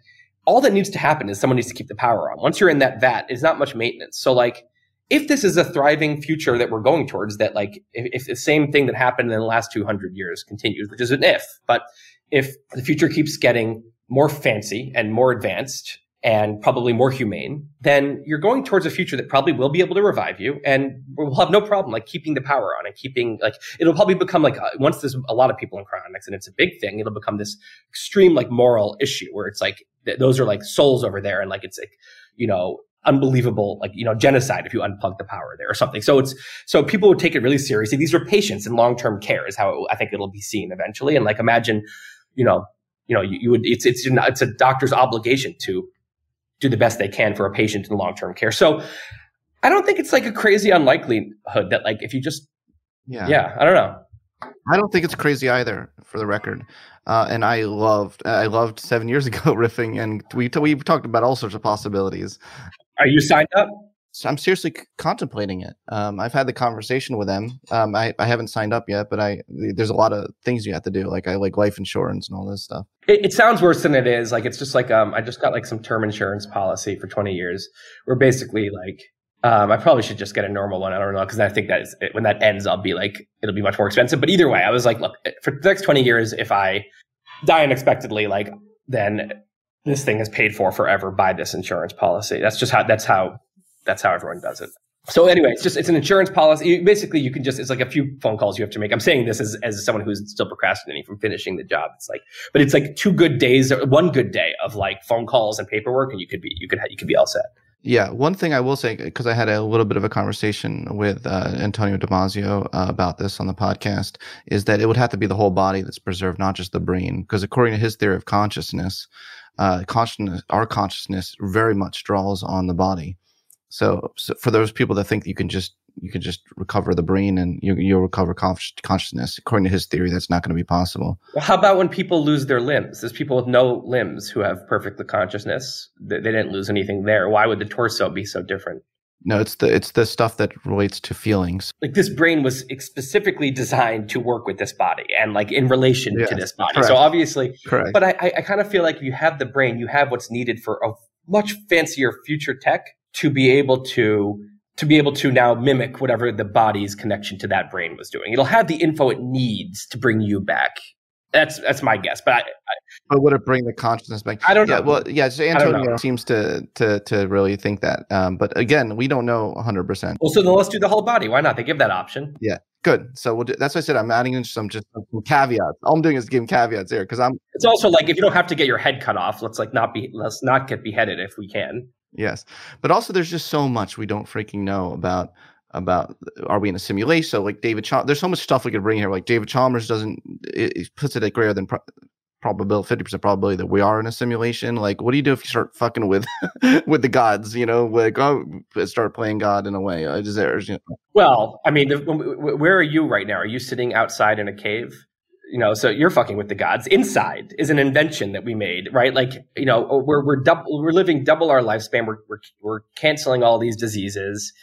all that needs to happen is someone needs to keep the power on. Once you're in that vat, it's not much maintenance. So like if this is a thriving future that we're going towards, that like if, if the same thing that happened in the last 200 years continues, which is an if, but if the future keeps getting more fancy and more advanced and probably more humane, then you're going towards a future that probably will be able to revive you and we'll have no problem like keeping the power on and keeping like it'll probably become like uh, once there's a lot of people in cryonics and it's a big thing, it'll become this extreme like moral issue where it's like th- those are like souls over there and like it's like you know unbelievable like you know genocide if you unplug the power there or something. So it's so people would take it really seriously. These are patients in long-term care is how it, i think it'll be seen eventually. And like imagine you know you know you, you would it's it's it's a doctor's obligation to do the best they can for a patient in long-term care so i don't think it's like a crazy unlikelihood that like if you just Yeah. yeah i don't know I don't think it's crazy either, for the record. Uh, and I loved, I loved seven years ago riffing, and we we talked about all sorts of possibilities. are you signed up So I'm seriously c- contemplating it. Um, I've had the conversation with them. Um, I, I haven't signed up yet, but I there's a lot of things you have to do, like I like life insurance and all this stuff. It, it sounds worse than it is. Like it's just like um, I just got like some term insurance policy for 20 years. Where basically like um, I probably should just get a normal one. I don't know because I think that when that ends, I'll be like it'll be much more expensive. But either way, I was like, look, for the next 20 years, if I die unexpectedly, like then this thing is paid for forever by this insurance policy. That's just how that's how that's how everyone does it. So anyway, it's just it's an insurance policy. Basically, you can just it's like a few phone calls you have to make. I'm saying this as as someone who's still procrastinating from finishing the job. It's like, but it's like two good days, or one good day of like phone calls and paperwork, and you could be you could you could be all set. Yeah, one thing I will say because I had a little bit of a conversation with uh, Antonio Damasio uh, about this on the podcast is that it would have to be the whole body that's preserved, not just the brain, because according to his theory of consciousness, uh, consciousness, our consciousness, very much draws on the body. So, so for those people that think you can just you can just recover the brain and you, you'll recover con- consciousness, according to his theory, that's not going to be possible. Well, how about when people lose their limbs? There's people with no limbs who have perfect consciousness. They, they didn't lose anything there. Why would the torso be so different? No, it's the it's the stuff that relates to feelings. Like this brain was specifically designed to work with this body and like in relation to this body. correct. So obviously, Correct. but I, I, I kind of feel like if you have the brain, you have what's needed for a much fancier future tech to be able to to be able to now mimic whatever the body's connection to that brain was doing. It'll have the info it needs to bring you back. That's that's my guess, but I, But would it bring the consciousness back? I don't yeah, know. well, yeah. So. Antonio seems to to to really think that. Um, but again, we don't know 100. percent well, so then let's do the whole body. Why not? They give that option. Yeah, good. So we'll do, that's why I said I'm adding in some just some caveats. All I'm doing is giving caveats here because I'm It's also like if you don't have to get your head cut off, let's like not be let's not get beheaded if we can. Yes, but also there's just so much we don't freaking know about about are we in a simulation? So like David, Chal- there's so much stuff we could bring here. Like David Chalmers doesn't it, it puts it at greater than. Pro- probability 50% probability that we are in a simulation like what do you do if you start fucking with with the gods you know like oh start playing god in a way is there you know, Well, I mean, the, where are you right now? Are you sitting outside in a cave? You know, so you're fucking with the gods. Inside is an invention that we made, right? Like, you know, we're we're double, we're living double our lifespan. We're we're we're canceling all these diseases.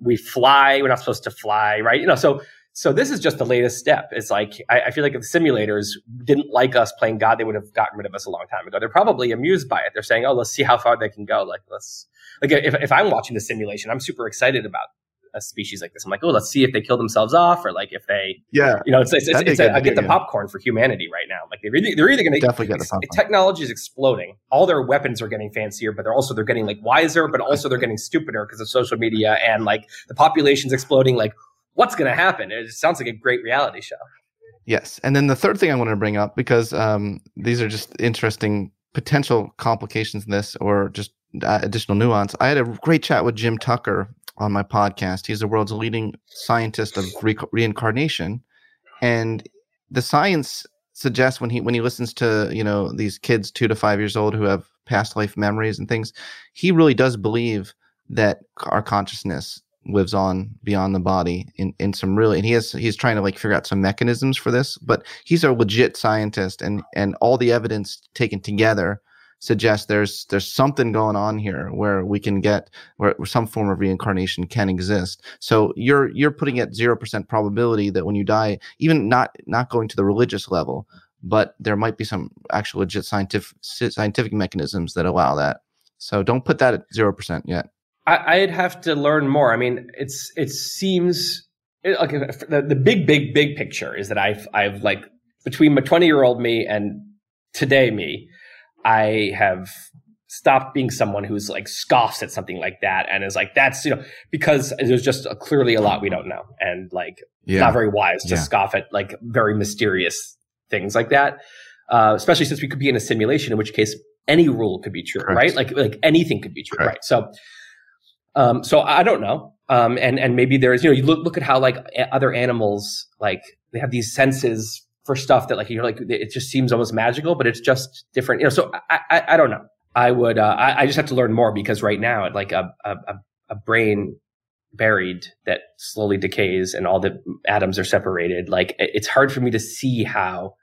We fly. We're not supposed to fly, right? You know, so so this is just the latest step. It's like I, I feel like if the simulators didn't like us playing God, they would have gotten rid of us a long time ago. They're probably amused by it. They're saying, "Oh, let's see how far they can go." Like, let's like if if I'm watching the simulation, I'm super excited about a species like this. I'm like, oh, let's see if they kill themselves off, or like if they, yeah you know, it's it's, it's, it's good a, I get the popcorn for humanity right now. Like they're either, they're either going to definitely get the popcorn. technology is exploding. All their weapons are getting fancier, but they're also they're getting like wiser, but also they're getting stupider because of social media and like the population's exploding. Like, what's going to happen? It sounds like a great reality show. Yes, and then the third thing I wanted to bring up because um, these are just interesting potential complications in this, or just uh, additional nuance. I had a great chat with Jim Tucker on my podcast. He's the world's leading scientist of re- reincarnation, and the science suggests when he when he listens to you know these kids two to five years old who have past life memories and things, he really does believe that our consciousness lives on beyond the body in, in some really and he has he's trying to like figure out some mechanisms for this but he's a legit scientist and and all the evidence taken together suggests there's there's something going on here where we can get where, some form of reincarnation can exist. So you're you're putting at 0% probability that when you die even not not going to the religious level but there might be some actual legit scientific scientific mechanisms that allow that. So don't put that at 0% yet. I, would have to learn more. I mean, it's it seems like the, the big, big, big picture is that I've I've like between my twenty year old me and today me, I have stopped being someone who's like scoffs at something like that and is like that's you know because there's just a, clearly a lot we don't know and like yeah. not very wise to yeah. scoff at like very mysterious things like that. Uh, especially since we could be in a simulation, in which case any rule could be true, Correct. right? Like like anything could be true, Correct. right? So um, so I don't know. Um, and, and maybe there's, you know, you look, look at how like other animals, like they have these senses for stuff that like, you're like, it just seems almost magical, but it's just different, you know, so I, I, I don't know. I would, uh, I, I, just have to learn more because right now, like a, a, a brain buried that slowly decays and all the atoms are separated, like it's hard for me to see how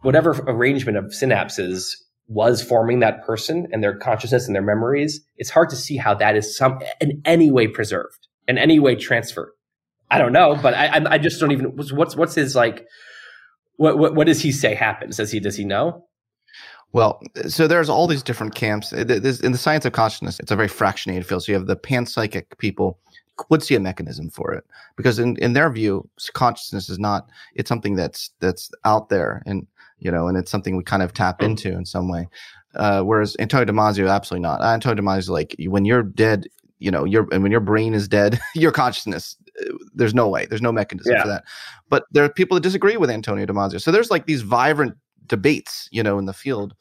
whatever arrangement of synapses was forming that person and their consciousness and their memories, it's hard to see how that is some in any way preserved, in any way transferred. I don't know, but I, I just don't even. What's what's his like? What, what what does he say happens? Does he does he know? Well, so there's all these different camps. In the science of consciousness, it's a very fractionated field. So you have the panpsychic people would see a mechanism for it because in, in their view, consciousness is not, it's something that's, that's out there. And you know, and it's something we kind of tap oh. into in some way. Uh, whereas Antonio Damasio, absolutely not. Antonio Damasio, like when you're dead, you know, your and when your brain is dead, your consciousness, there's no way, there's no mechanism yeah. for that. But there are people that disagree with Antonio Damasio. So there's like these vibrant debates, you know, in the field.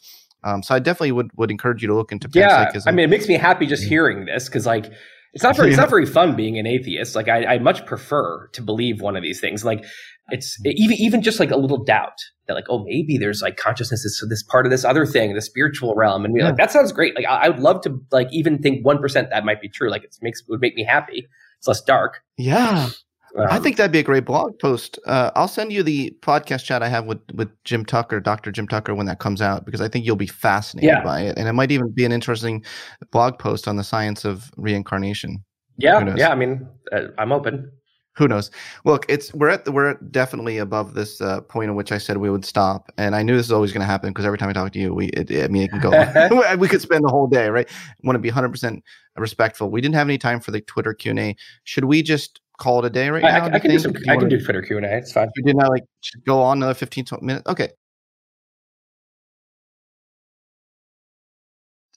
Um, so I definitely would would encourage you to look into yeah. I mean, it makes me happy just hearing this because like it's not very it's not very fun being an atheist. Like I, I much prefer to believe one of these things. Like it's even even just like a little doubt that like oh maybe there's like consciousness is this part of this other thing the spiritual realm and we're yeah. like that sounds great like I, I, would love to like even think one percent that might be true like it makes would make me happy it's less dark yeah um, I think that'd be a great blog post. Uh, I'll send you the podcast chat I have with with Jim Tucker, Dr. Jim Tucker, when that comes out, because I think you'll be fascinated yeah. by it, and it might even be an interesting blog post on the science of reincarnation. Yeah, yeah. I mean, uh, I'm open who knows? Look, it's we're at the, we're definitely above this uh, point at which I said we would stop, and I knew this is always going to happen because every time I talk to you, we it, I mean it can go. we could spend the whole day, right? Want to be 100 percent respectful. We didn't have any time for the Twitter Q and A. Should we just call it a day right I, now? I, I can do some. Do I can do Twitter Q and A. It's fine. We did not like go on another 15 minutes. Okay.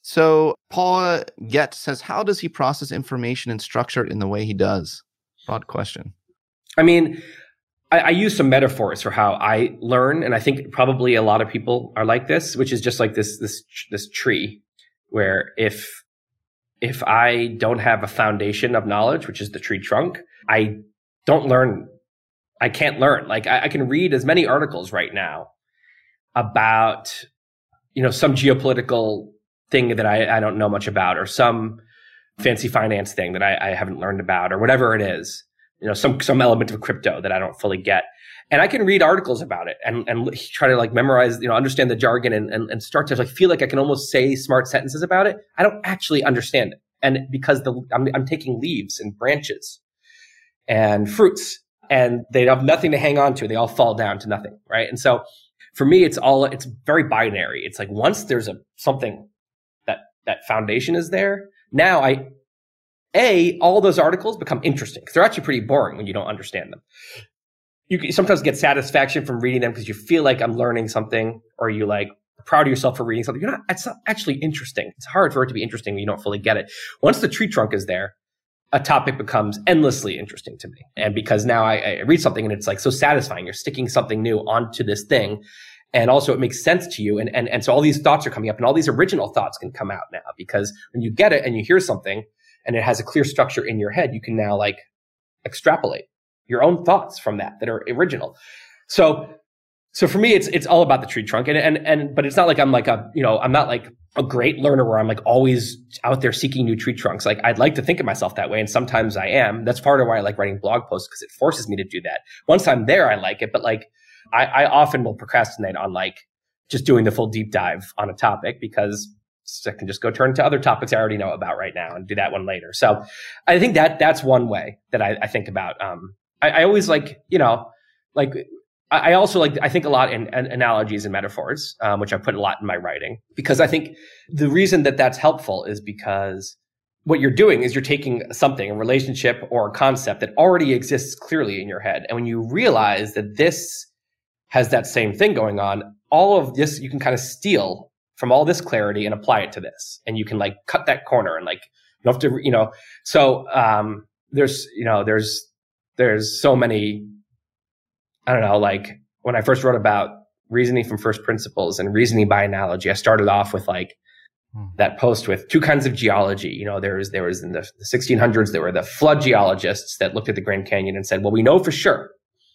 So Paul Get says, how does he process information and structure it in the way he does? Broad question. I mean, I, I, use some metaphors for how I learn, and I think probably a lot of people are like this, which is just like this this this tree, where if if I don't have a foundation of knowledge, which is the tree trunk, I don't learn. I can't learn. Like I, I can read as many articles right now about you know some geopolitical thing that I, I don't know much about, or some fancy finance thing that I, I haven't learned about or whatever it is, you know, some, some element of crypto that I don't fully get. And I can read articles about it and, and try to like memorize, you know, understand the jargon and, and, and start to like feel like I can almost say smart sentences about it. I don't actually understand it. And because the, I'm, I'm taking leaves and branches and fruits and they have nothing to hang on to. They all fall down to nothing. Right. And so for me, it's all, it's very binary. It's like once there's a something that, that foundation is there, now I, A, all those articles become interesting because they're actually pretty boring when you don't understand them. You sometimes get satisfaction from reading them because you feel like I'm learning something or you like proud of yourself for reading something. You're not, it's not actually interesting. It's hard for it to be interesting when you don't fully get it. Once the tree trunk is there, a topic becomes endlessly interesting to me. And because now I, I, read something and it's like so satisfying. You're sticking something new onto this thing and also it makes sense to you. And, and, and so all these thoughts are coming up and all these original thoughts can come out now because when you get it and you hear something and it has a clear structure in your head, you can now like extrapolate your own thoughts from that that are original. So, so for me, it's it's all about the tree trunk, and and and but it's not like I'm like a you know I'm not like a great learner where I'm like always out there seeking new tree trunks. Like I'd like to think of myself that way, and sometimes I am. That's part of why I like writing blog posts because it forces me to do that. Once I'm there, I like it, but like I, I often will procrastinate on like just doing the full deep dive on a topic because I can just go turn to other topics I already know about right now and do that one later. So I think that that's one way that I, I think about. Um, I, I, always like, you know, like I also like, I think a lot in, in analogies and metaphors, um, which I put a lot in my writing because I think the reason that that's helpful is because what you're doing is you're taking something, a relationship or a concept that already exists clearly in your head. And when you realize that this has that same thing going on, all of this you can kind of steal from all this clarity and apply it to this. And you can like cut that corner and like, you have to, you know, so, um, there's, you know, there's, there's so many, I don't know, like when I first wrote about reasoning from first principles and reasoning by analogy, I started off with like, hmm. that post with two kinds of geology. You know, there was, there was in the 1600s, there were the flood geologists that looked at the Grand Canyon and said, well, we know for sure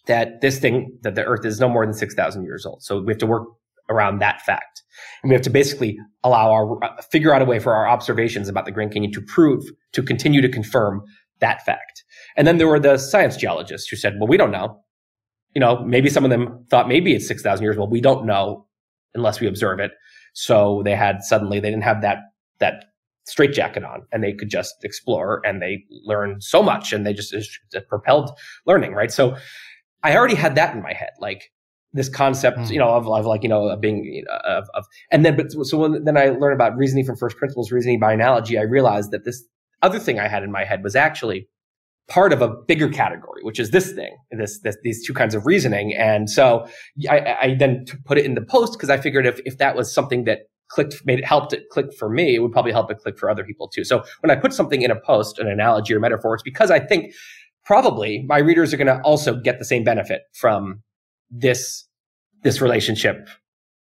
that this thing, that the earth is no more than 6,000 years old. So we have to work around that fact. And we have to basically allow our, uh, figure out a way for our observations about the Grand Canyon to prove, to continue to confirm that fact. And then there were the science geologists who said, well, we don't know. You know, maybe some of them thought maybe it's 6,000 years. Well, we don't know unless we observe it. So they had suddenly, they didn't have that, that straitjacket on and they could just explore and they learned so much and they just propelled learning, right? So I already had that in my head. Like, this concept, mm. you know, of, of like, you know, of being, you know, of, of, and then, but so when, then I learned about reasoning from first principles, reasoning by analogy, I realized that this other thing I had in my head was actually part of a bigger category, which is this thing, this, this these two kinds of reasoning. And so I, I then put it in the post because I figured if, if that was something that clicked, made it helped it click for me, it would probably help it click for other people too. So when I put something in a post, an analogy or metaphor, it's because I think probably my readers are going to also get the same benefit from this this relationship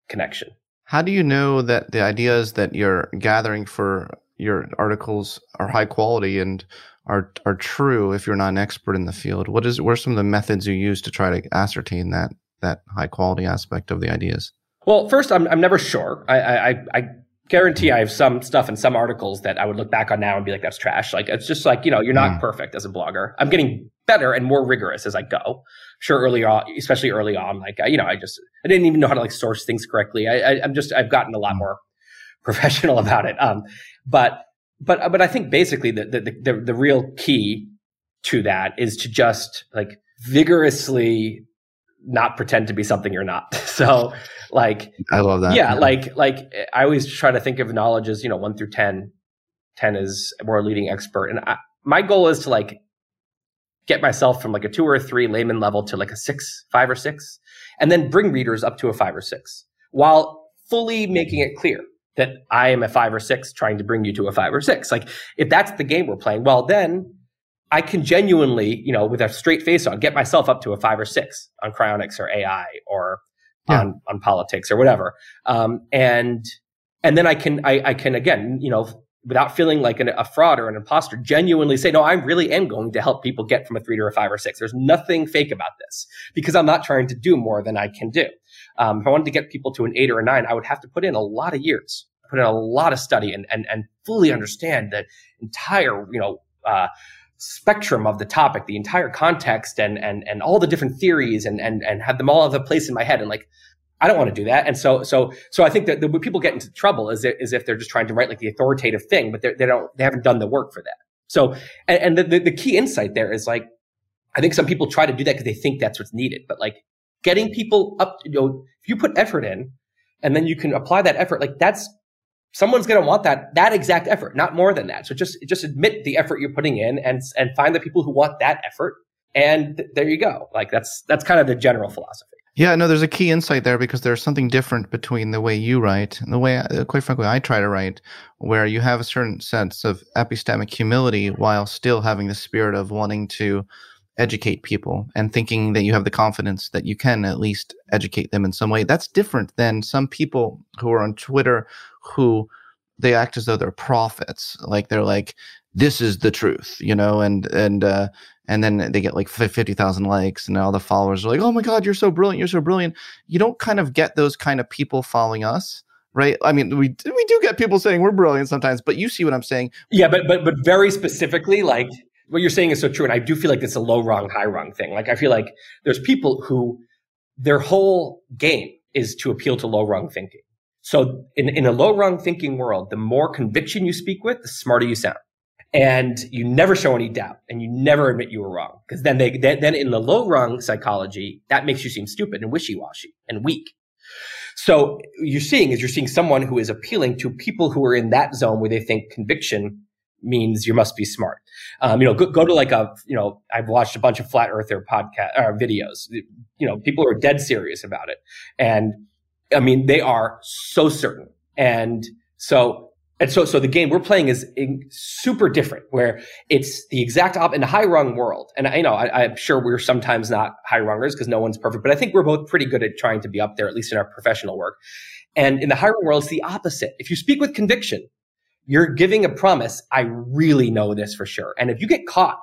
connection. How do you know that the ideas that you're gathering for your articles are high quality and are are true if you're not an expert in the field? What is what are some of the methods you use to try to ascertain that that high quality aspect of the ideas? Well, first, I'm I'm never sure. I I, I guarantee I have some stuff in some articles that I would look back on now and be like, that's trash. Like, it's just like, you know, you're not mm. perfect as a blogger. I'm getting better and more rigorous as I go. Sure, early on, especially early on, like, I, you know, I just, I didn't even know how to like source things correctly. I, I, am just, I've gotten a lot hmm. more professional about it. Um, but, but, but I think basically the, the, the, the real key to that is to just like vigorously not pretend to be something you're not. So like I love that. Yeah, yeah, like like I always try to think of knowledge as, you know, 1 through 10. 10 is we're a leading expert and I, my goal is to like get myself from like a 2 or a 3 layman level to like a 6, 5 or 6 and then bring readers up to a 5 or 6 while fully making it clear that I am a 5 or 6 trying to bring you to a 5 or 6. Like if that's the game we're playing, well then I can genuinely, you know, with a straight face on, get myself up to a five or six on cryonics or AI or yeah. on, on politics or whatever. Um, and, and then I can, I, I can again, you know, without feeling like an, a fraud or an imposter, genuinely say, no, I really am going to help people get from a three to a five or six. There's nothing fake about this because I'm not trying to do more than I can do. Um, if I wanted to get people to an eight or a nine, I would have to put in a lot of years, put in a lot of study and, and, and fully understand the entire, you know, uh, spectrum of the topic, the entire context and and and all the different theories and and and have them all have a place in my head and like I don't want to do that. And so so so I think that the, people get into trouble is, is if they're just trying to write like the authoritative thing, but they don't they haven't done the work for that. So and, and the, the key insight there is like I think some people try to do that because they think that's what's needed, but like getting people up, you know, if you put effort in and then you can apply that effort, like that's someone's going to want that that exact effort, not more than that. So just just admit the effort you're putting in and and find the people who want that effort and th- there you go. Like that's that's kind of the general philosophy. Yeah, no, there's a key insight there because there's something different between the way you write and the way, uh, quite frankly, I try to write, where you have a certain sense of epistemic humility while still having the spirit of wanting to educate people and thinking that you have the confidence that you can at least educate them in some way. That's different than some people who are on Twitter who they act as though they're prophets. Like they're like, this is the truth, you know, and and uh, and then they get like fifty thousand likes, and all the followers are like, "Oh my god, you're so brilliant! You're so brilliant!" You don't kind of get those kind of people following us, right? I mean, we we do get people saying we're brilliant sometimes, but you see what I'm saying? Yeah, but but but very specifically, like what you're saying is so true, and I do feel like it's a low rung, high rung thing. Like I feel like there's people who their whole game is to appeal to low rung thinking. So in, in a low rung thinking world, the more conviction you speak with, the smarter you sound. And you never show any doubt and you never admit you were wrong. Because then they, then, then in the low rung psychology, that makes you seem stupid and wishy washy and weak. So you're seeing is you're seeing someone who is appealing to people who are in that zone where they think conviction means you must be smart. Um, you know, go, go, to like a, you know, I've watched a bunch of flat earther podcast or uh, videos. You know, people are dead serious about it, and I mean, they are so certain. And so, and so, so the game we're playing is super different, where it's the exact op in a high rung world. And I know I, am sure we're sometimes not high rungers because no one's perfect, but I think we're both pretty good at trying to be up there, at least in our professional work. And in the high rung world, it's the opposite. If you speak with conviction, you're giving a promise. I really know this for sure. And if you get caught.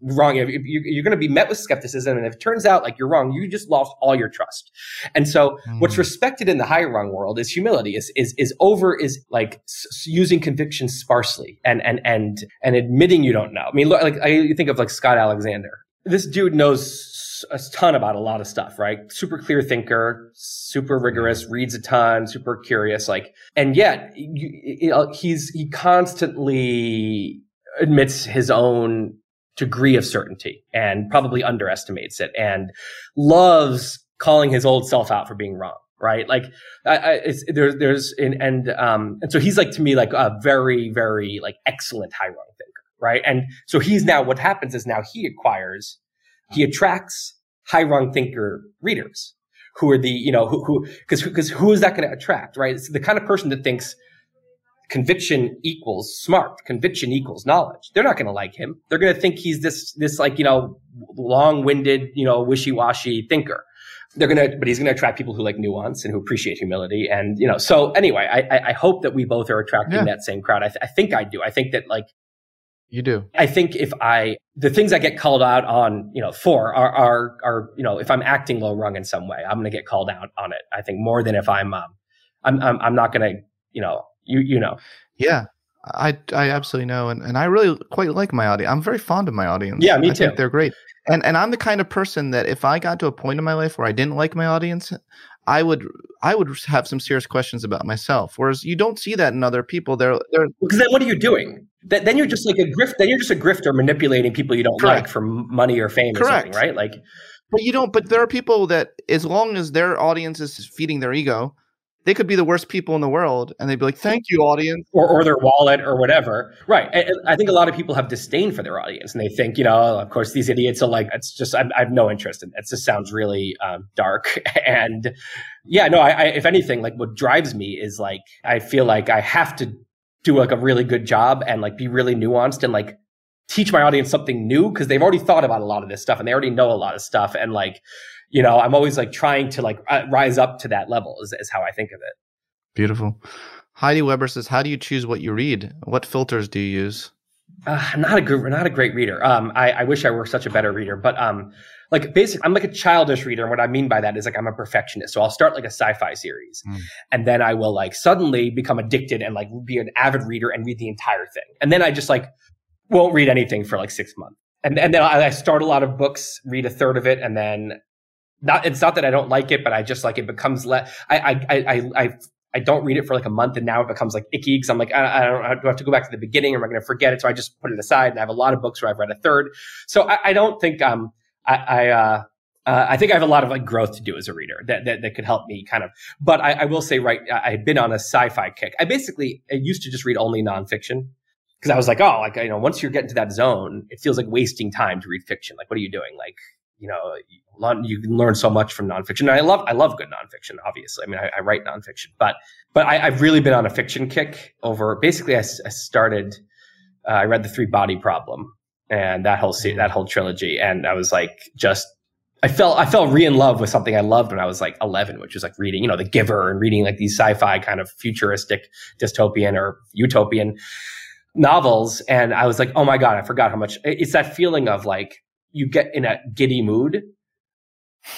Wrong, you're going to be met with skepticism. And if it turns out like you're wrong, you just lost all your trust. And so mm. what's respected in the high rung world is humility is, is, is over is like s- using conviction sparsely and, and, and, and admitting you don't know. I mean, look, like I think of like Scott Alexander. This dude knows a ton about a lot of stuff, right? Super clear thinker, super rigorous, reads a ton, super curious, like, and yet you, you know, he's, he constantly admits his own degree of certainty and probably underestimates it and loves calling his old self out for being wrong right? Like, I, I, it's, there, there's, and, and, um, and so he's like to me like a very, very like excellent high rung thinker, right? And so he's now, what happens is now he acquires he attracts high rung thinker readers who are the, you know, who, who, cause, cause who is that going to attract, right? It's the kind of person that thinks conviction equals smart, conviction equals knowledge. They're not going to like him. They're going to think he's this, this like, you know, long winded, you know, wishy washy thinker. They're going to, but he's going to attract people who like nuance and who appreciate humility. And, you know, so anyway, I, I hope that we both are attracting yeah. that same crowd. I, th- I think I do. I think that like you do. I think if I, the things I get called out on, you know, for are, are, are, you know, if I'm acting low rung in some way, I'm going to get called out on it. I think more than if I'm, um, I'm, I'm, I'm not going to, you know, you, you know. Yeah. I, I absolutely know. And, and I really quite like my audience. I'm very fond of my audience. Yeah, me I too. they're great. And, and I'm the kind of person that if I got to a point in my life where I didn't like my audience, I would I would have some serious questions about myself. Whereas you don't see that in other people. They're they're because then what are you doing? That then you're just like a grift. Then you're just a grifter manipulating people you don't Correct. like for money or fame Correct. or something, right? Like, but you don't. But there are people that, as long as their audience is feeding their ego, they could be the worst people in the world, and they'd be like, "Thank you, audience," or, or their wallet or whatever. Right. I, I think a lot of people have disdain for their audience, and they think, you know, of course, these idiots are like, it's just, I, I have no interest in it. It just sounds really um, dark. and yeah, no, I, I, if anything, like what drives me is like, I feel like I have to do like a really good job and like be really nuanced and like teach my audience something new because they've already thought about a lot of this stuff and they already know a lot of stuff and like you know i'm always like trying to like uh, rise up to that level is, is how i think of it beautiful heidi weber says how do you choose what you read what filters do you use uh, not a good not a great reader um I, I wish i were such a better reader but um like basically I'm like a childish reader. And what I mean by that is like I'm a perfectionist. So I'll start like a sci-fi series mm. and then I will like suddenly become addicted and like be an avid reader and read the entire thing. And then I just like won't read anything for like six months. And, and then I start a lot of books, read a third of it, and then not, it's not that I don't like it, but I just like it becomes less, I, I, I, I, I don't read it for like a month and now it becomes like icky because I'm like, I, I don't do have to go back to the beginning or am I going to forget it? So I just put it aside and I have a lot of books where I've read a third. So I, I don't think, um, I, I uh, uh, I think I have a lot of like growth to do as a reader that, that, that could help me kind of. But I, I, will say, right, I had been on a sci-fi kick. I basically I used to just read only nonfiction because I was like, oh, like you know, once you're getting to that zone, it feels like wasting time to read fiction. Like, what are you doing? Like, you know, you can learn so much from nonfiction. And I love I love good nonfiction. Obviously, I mean, I, I write nonfiction, but but I, have really been on a fiction kick over. Basically, I, I started. Uh, I read the Three Body Problem and that whole se- that whole trilogy. And I was like, just I felt I fell re in love with something I loved when I was like 11, which was like reading, you know, The Giver and reading like these sci-fi kind of futuristic dystopian or utopian novels and I was like, oh my God, I forgot how much it's that feeling of like you get in a giddy mood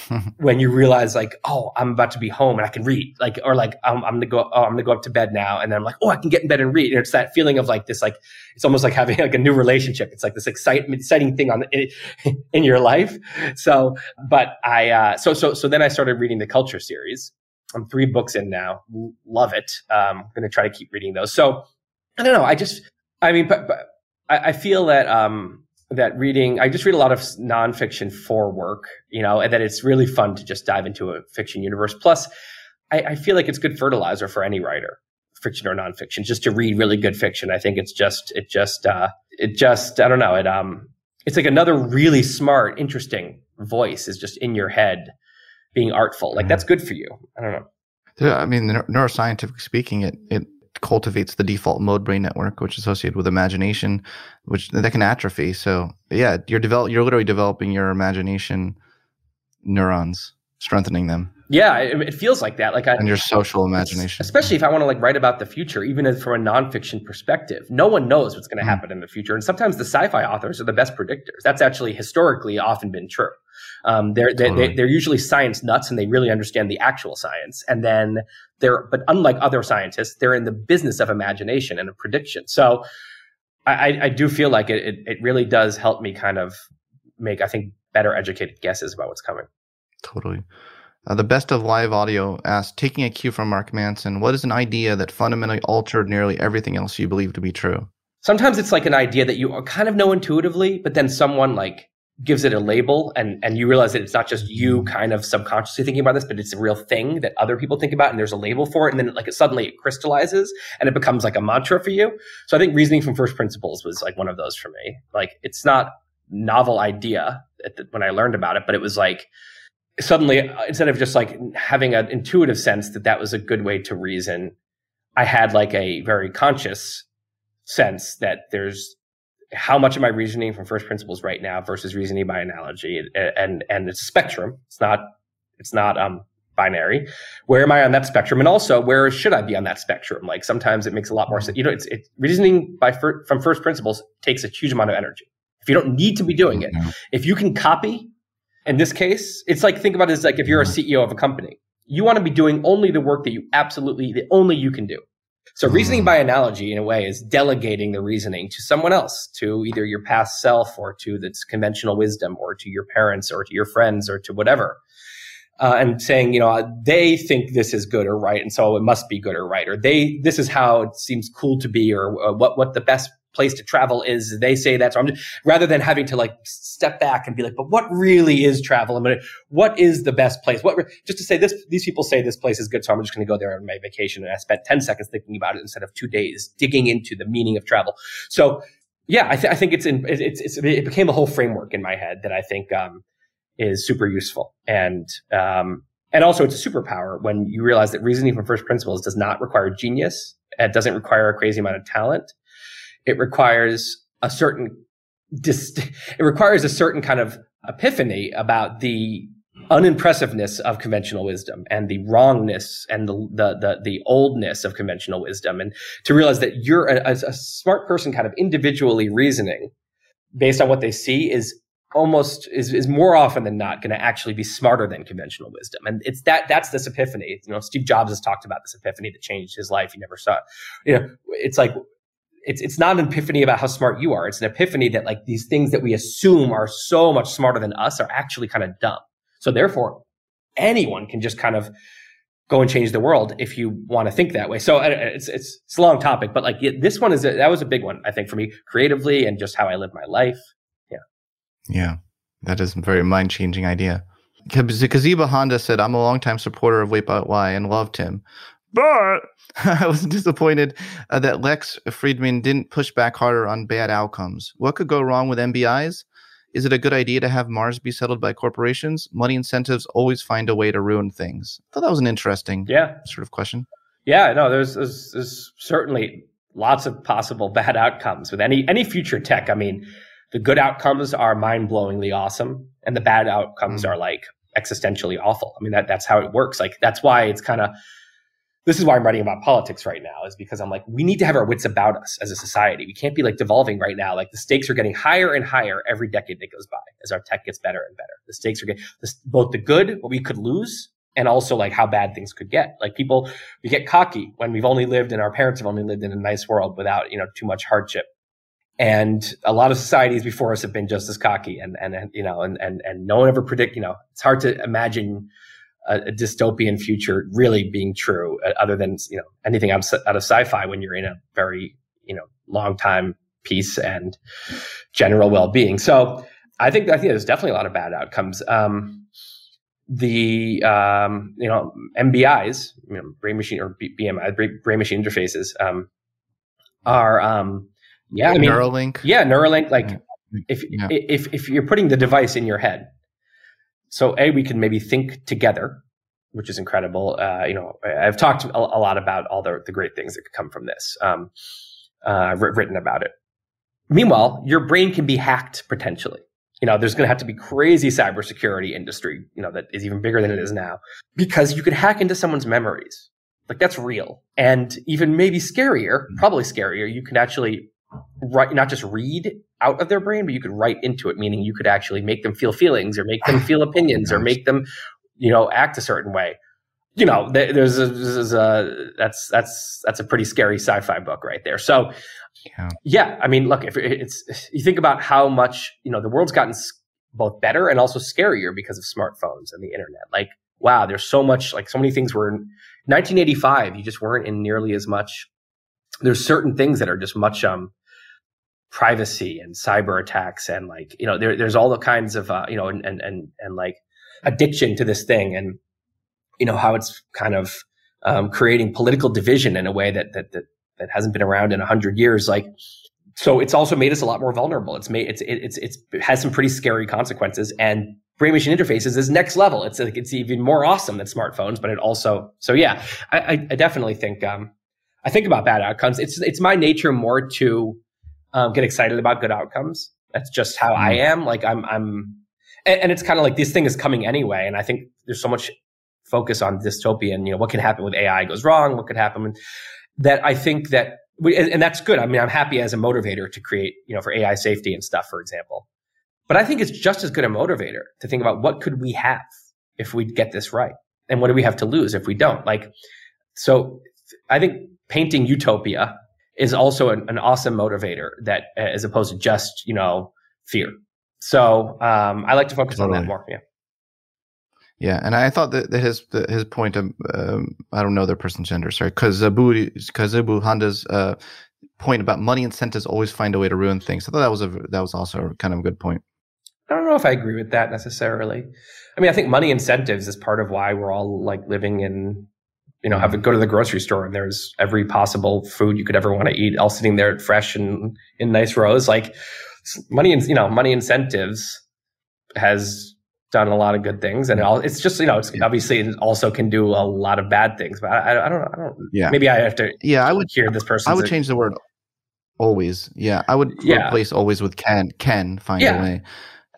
when you realize like, oh, I'm about to be home and I can read, like, or like I'm, I'm gonna go, oh, I'm gonna go up to bed now, and then I'm like, oh, I can get in bed and read. And it's that feeling of like this, like it's almost like having like a new relationship. It's like this exciting, exciting thing on in, in your life. So, but I, uh, so so so then I started reading the Culture series. I'm three books in now. Love it. Um, I'm gonna try to keep reading those. So I don't know. I just, I mean, but, but I, I feel that um that reading i just read a lot of nonfiction for work you know and that it's really fun to just dive into a fiction universe. Plus I, I, feel like it's good fertilizer for any writer fiction or nonfiction just to read really good fiction. I think it's just it just uh it just i don't know it um it's like another really smart interesting voice is just in your head being artful. Like that's good for you. I don't know. Yeah, I mean, neuroscientifically speaking, it it cultivates the default mode brain network, which is associated with imagination, which that can atrophy. So yeah, you're develop you're literally developing your imagination neurons, strengthening them. Yeah, it, it feels like that. Like I, and your social imagination, especially if I want to like write about the future, even if from a nonfiction perspective. No one knows what's going to mm. happen in the future, and sometimes the sci-fi authors are the best predictors. That's actually historically often been true. Um, they're totally. they, they're usually science nuts, and they really understand the actual science. And then they're, but unlike other scientists, they're in the business of imagination and of prediction. So I, I do feel like it, it, it really does help me kind of make, I think, better educated guesses about what's coming. Totally. Uh, the best of live audio asked, taking a cue from Mark Manson, what is an idea that fundamentally altered nearly everything else you believe to be true? Sometimes it's like an idea that you kind of know intuitively, but then someone like gives it a label and and you realize that it's not just you kind of subconsciously thinking about this but it's a real thing that other people think about and there's a label for it and then like it suddenly it crystallizes and it becomes like a mantra for you. So i think reasoning from first principles was like one of those for me. Like it's not novel idea the, when i learned about it but it was like suddenly uh, instead of just like having an intuitive sense that that was a good way to reason i had like a very conscious sense that there's how much am I reasoning from first principles right now versus reasoning by analogy? And, and, and it's a spectrum. It's not, it's not, um, binary. Where am I on that spectrum? And also, where should I be on that spectrum? Like sometimes it makes a lot more mm-hmm. sense. You know, it's, it's reasoning by fir- from first principles takes a huge amount of energy. If you don't need to be doing it, mm-hmm. if you can copy, in this case, it's like think about it as like if you're a mm-hmm. CEO of a company, you want to be doing only the work that you absolutely, the only you can do. So reasoning hmm. by analogy, in a way, is delegating the reasoning to someone else, to either your past self or to this conventional wisdom or to your parents or to your friends or to whatever. Uh, and saying, you know, they think this is good or right, and so it must be good or right, or they, this is how it seems cool to be, or uh, what, what the best place to travel is they say that. So I'm just, rather than having to like step back and be like, but what really is travel? I what is the best place? What just to say this? These people say this place is good, so I'm just going to go there on my vacation. And I spent 10 seconds thinking about it instead of two days digging into the meaning of travel. So yeah, I, th- I think it's in it's, it's it became a whole framework in my head that I think um, is super useful and. Um, and also, it's a superpower when you realize that reasoning from first principles does not require genius. It doesn't require a crazy amount of talent it requires a certain dist- it requires a certain kind of epiphany about the unimpressiveness of conventional wisdom and the wrongness and the, the the the, oldness of conventional wisdom. And to realize that you're a, a smart person kind of individually reasoning based on what they see is almost is, is more often than not going to actually be smarter than conventional wisdom. And it's that that's this epiphany. You know steve jobs has talked about this epiphany that changed his life. He never saw it. you know it's like it's it's not an epiphany about how smart you are. It's an epiphany that like these things that we assume are so much smarter than us are actually kind of dumb. So therefore, anyone can just kind of go and change the world if you want to think that way. So uh, it's it's it's a long topic, but like this one is a, that was a big one I think for me creatively and just how I live my life. Yeah. Yeah, that is a very mind changing idea. Kaziba Honda said, "I'm a longtime supporter of Wait But Why and loved him, but I was disappointed uh, that Lex Fridman didn't push back harder on bad outcomes. What could go wrong with MBIs? Is it a good idea to have Mars be settled by corporations? Money incentives always find a way to ruin things. I thought that was an interesting yeah. sort of question. Yeah, no, there's, there's, there's certainly lots of possible bad outcomes with any any future tech. I mean, the good outcomes are mind-blowingly awesome, and the bad outcomes mm-hmm. are like existentially awful. I mean, that that's how it works. Like that's why it's kind of this is why I'm writing about politics right now, is because I'm like, we need to have our wits about us as a society. We can't be like devolving right now. Like the stakes are getting higher and higher every decade that goes by as our tech gets better and better. The stakes are getting both the good, what we could lose, and also like how bad things could get. Like people, we get cocky when we've only lived and our parents have only lived in a nice world without, you know, too much hardship. And a lot of societies before us have been just as cocky and, and, and you know, and, and, and no one ever predict, you know, it's hard to imagine a, a dystopian future really being true uh, other than, you know, anything out of, out of sci-fi when you're in a very, you know, long time peace and general well-being. So I think, I think there's definitely a lot of bad outcomes. Um, the um, you know MBIs, you know, brain machine or BMI, brain machine interfaces, um, are um, yeah, I mean, Neuralink. Yeah, Neuralink. Like yeah. if yeah. if if you're putting the device in your head, so a we can maybe think together, which is incredible. Uh, you know, I've talked a, a, lot about all the the great things that could come from this. Um, uh, I've written about it. Meanwhile, your brain can be hacked potentially you know, there's going to have to be crazy cybersecurity industry, you know, that is even bigger than it is now because you could hack into someone's memories. Like that's real. And even maybe scarier, mm-hmm. probably scarier, you can actually write, not just read out of their brain, but you could write into it, meaning you could actually make them feel feelings or make them feel opinions or make them, you know, act a certain way. You know, there's a, there's a that's that's that's a pretty scary sci-fi book right there. So yeah. yeah. I mean, look, if it's, you think about how much, you know, the world's gotten both better and also scarier because of smartphones and the internet. Like, wow, there's so much, like so many things were in 1985, you just weren't in nearly as much. There's certain things that are just much, um, privacy and cyber attacks and like, you know, there, there's all the kinds of, uh, you know, and, and, and, and like addiction to this thing and, you know, how it's kind of, um, creating political division in a way that, that, that that hasn't been around in a hundred years. Like, so it's also made us a lot more vulnerable. It's made, it's, it's, it's, it has some pretty scary consequences and brain machine interfaces is next level. It's like, it's even more awesome than smartphones, but it also, so yeah, I, I definitely think, um, I think about bad outcomes. It's, it's my nature more to, um, get excited about good outcomes. That's just how I am. Like I'm, I'm, and, and it's kind of like this thing is coming anyway. And I think there's so much focus on dystopian, you know, what can happen with AI goes wrong? What could happen? that I think that, we and that's good. I mean, I'm happy as a motivator to create, you know, for AI safety and stuff, for example. But I think it's just as good a motivator to think about what could we have if we get this right? And what do we have to lose if we don't? Like, so I think painting utopia is also an, an awesome motivator that, as opposed to just, you know, fear. So um, I like to focus totally. on that more. Yeah. Yeah, and I thought that, that his his point of um, I don't know their person's gender, sorry, Kazubu Kazubu Honda's uh, point about money incentives always find a way to ruin things. I thought that was a that was also kind of a good point. I don't know if I agree with that necessarily. I mean, I think money incentives is part of why we're all like living in, you know, have to go to the grocery store and there's every possible food you could ever want to eat, all sitting there fresh and in nice rows. Like money, and you know, money incentives has done a lot of good things, and it it's just you know, it's obviously it also can do a lot of bad things. But I, I don't, I don't. Yeah. Maybe I have to. Yeah, I would hear this person. I would change the word always. Yeah, I would yeah. replace always with can. Can find yeah. a way.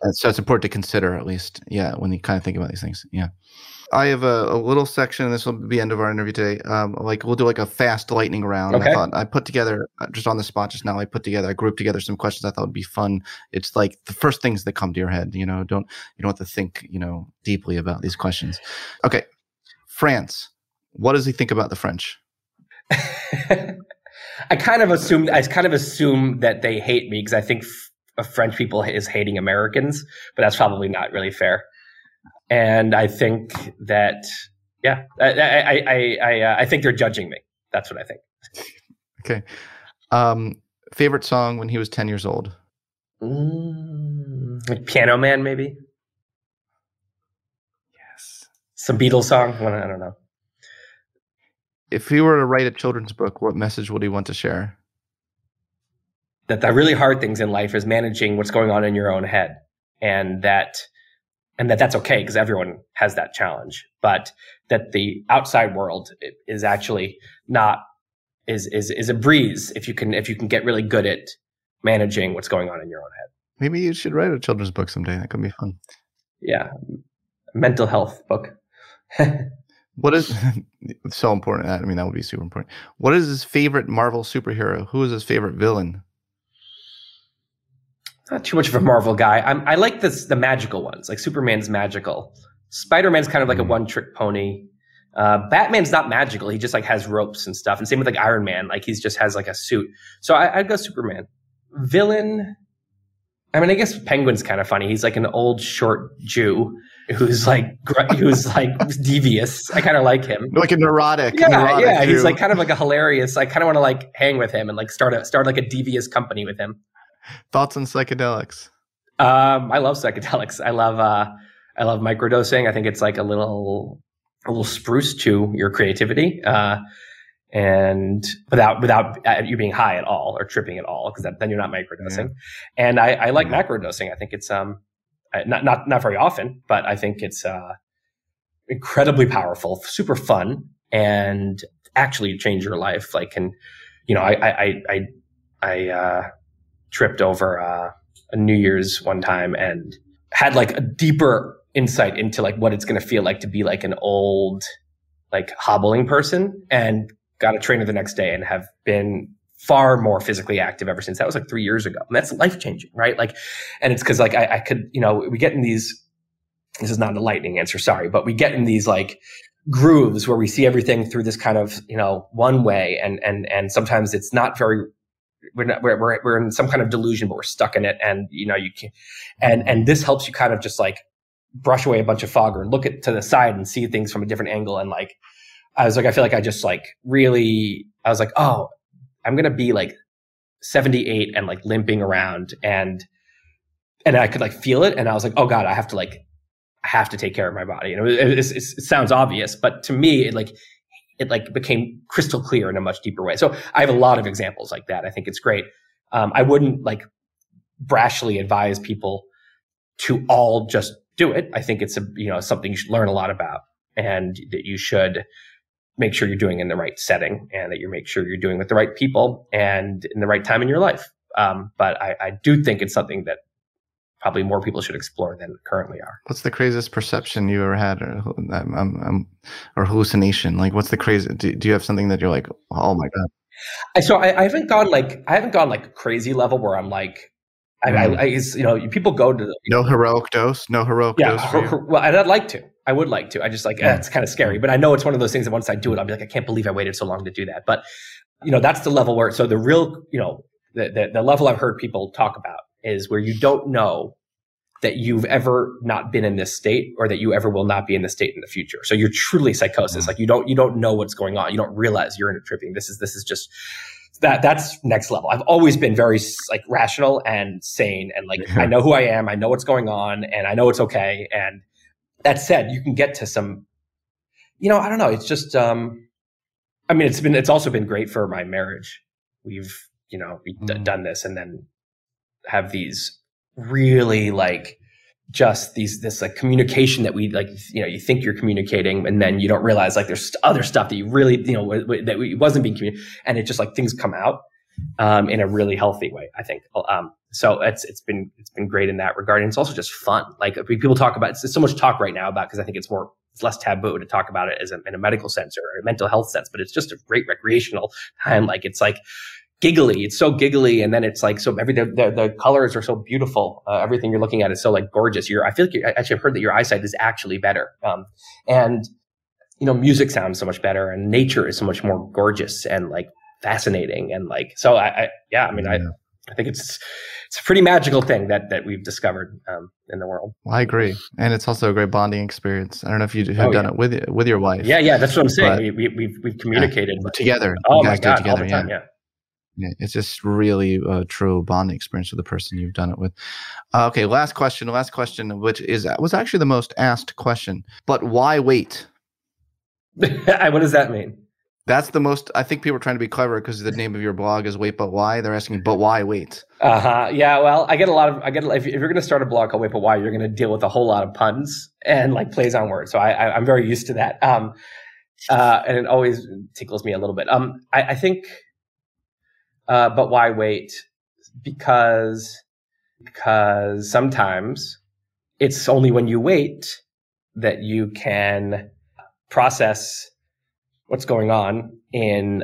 Uh, so it's important to consider at least. Yeah, when you kind of think about these things. Yeah. I have a, a, little section. This will be the end of our interview today. Um, like we'll do like a fast lightning round. Okay. I thought I put together uh, just on the spot just now. I put together, I grouped together some questions I thought would be fun. It's like the first things that come to your head. You know, don't you don't have to think you know deeply about these questions. Okay, France. What does he think about the French? I kind of assume I kind of assume that they hate me because I think f- French people is hating Americans, but that's probably not really fair and I think that yeah, I I I I, uh, I think they're judging me. That's what I think. Okay. Um, favorite song when he was ten years old? Mm, like Piano Man, maybe. Yes. Some Beatles song. I don't know. If he were to write a children's book, what message would he want to share? That the really hard things in life is managing what's going on in your own head, and that and that that's okay because everyone has that challenge, but that the outside world is actually not is is is a breeze if you can if you can get really good at managing what's going on in your own head. Maybe you should write a children's book someday. That could be fun. Yeah, mental health book. What is so important? I mean, that would be super important. What is his favorite Marvel superhero? Who is his favorite villain? Not too much of a Marvel guy. I'm, I like this, the magical ones. Like Superman's magical. Spider Man's kind of like mm. a one trick pony. Uh, Batman's not magical. He just like has ropes and stuff. And same with like Iron Man. Like he's just has like a suit. So I, I'd go Superman. Villain. I mean, I guess Penguin's kind of funny. He's like an old short Jew who's like who's like devious. I kind of like him. Like a neurotic. Yeah, neurotic yeah. Jew. He's like kind of like a hilarious. I kind of want to like hang with him and like start a start like a devious company with him. Thoughts on psychedelics? Um, I love psychedelics. I love uh, I love microdosing. I think it's like a little a little spruce to your creativity. Uh, and without without uh, you being high at all or tripping at all, because then you're not microdosing. Yeah. And I, I like yeah. macrodosing. I think it's um not not not very often, but I think it's uh incredibly powerful, super fun, and actually change your life. Like, and you know, I I I I uh, tripped over uh, a New Year's one time and had like a deeper insight into like what it's going to feel like to be like an old like hobbling person and got a trainer the next day and have been far more physically active ever since. That was like three years ago. And that's life changing right? Like and it's because like I, I could you know we get in these this is not a lightning answer sorry but we get in these like grooves where we see everything through this kind of you know one way and and and sometimes it's not very we're not we're, we're, we're in some kind of delusion but we're stuck in it. And you know you can and and this helps you kind of just like brush away a bunch of fog or look at to the side and see things from a different angle. And like i was like i feel like i just like really i was like oh i'm gonna be like 78 and like limping around. And and i could like feel it. And i was like oh god i have to like I have to take care of my body. And it, it, it, it sounds obvious but to me it like it like became crystal clear in a much deeper way. So I have a lot of examples like that. I think it's great. Um, I wouldn't like brashly advise people to all just do it. I think it's a, you know, something you should learn a lot about and that you should make sure you're doing in the right setting and that you make sure you're doing with the right people and in the right time in your life. Um, but I, I do think it's something that probably more people should explore than currently are. What's the craziest perception you ever had or, um, um, or hallucination? Like, what's the crazy? Do, do, you have something that you're like, oh my god? So I, I, haven't gone like I haven't gone like crazy level where I'm like. I, mm. I, you know, people go to the, no heroic dose, no heroic yeah, dose. Her, well, I'd like to. I would like to. I just like yeah. eh, it's kind of scary, but I know it's one of those things that once I do it, I'll be like, I can't believe I waited so long to do that. But you know, that's the level where so the real, you know, the, the, the level I've heard people talk about is where you don't know that you've ever not been in this state or that you ever will not be in this state in the future. So you're truly psychosis. Mm-hmm. Like you don't, you don't know what's going on. You don't realize you're in a tripping. This is, this is just that, that's next level. I've always been very like rational and sane and like, I know who I am. I know what's going on and I know it's okay. And that said, you can get to some, you know, I don't know. It's just, um, I mean, it's been, it's also been great for my marriage. We've, you know, we've mm-hmm. d- done this and then have these really like just these this like communication that we like you know you think you're communicating and then you don't realize like there's other stuff that you really you know w- w- that we, wasn't being communicated and it just like things come out um, in a really healthy way I think. Um, so it's it's been it's been great in that regard and it's also just fun. Like people talk about it's so much talk right now about because I think it's more it's less taboo to talk about it as a, in a medical sense or a mental health sense but it's just a great recreational time. Like it's like giggly. It's so giggly, and then it's like so. Every the, the, the colors are so beautiful. Uh, everything you're looking at is so like gorgeous. You're I feel like you actually have heard that your eyesight is actually better. Um, and you know, music sounds so much better, and nature is so much more gorgeous and like fascinating, and like so. I, I yeah, I mean, yeah. I I think it's it's a pretty magical thing that that we've discovered um, in the world. Well, I agree, and it's also a great bonding experience. I don't know if you have oh, done yeah. it with with your wife. Yeah, yeah, that's what I'm saying. We, we, have we've, we've communicated yeah, together. Oh my god, together, all the time, yeah. yeah. It's just really a true bonding experience with the person you've done it with. Uh, okay, last question. Last question, which is was actually the most asked question. But why wait? what does that mean? That's the most. I think people are trying to be clever because the name of your blog is "Wait, but why?" They're asking, "But why wait?" Uh huh. Yeah. Well, I get a lot of. I get if, if you're going to start a blog called "Wait, but why?" You're going to deal with a whole lot of puns and like plays on words. So I, I am very used to that. Um, uh, and it always tickles me a little bit. Um, I, I think uh, but why wait? Because because sometimes it's only when you wait that you can process what's going on in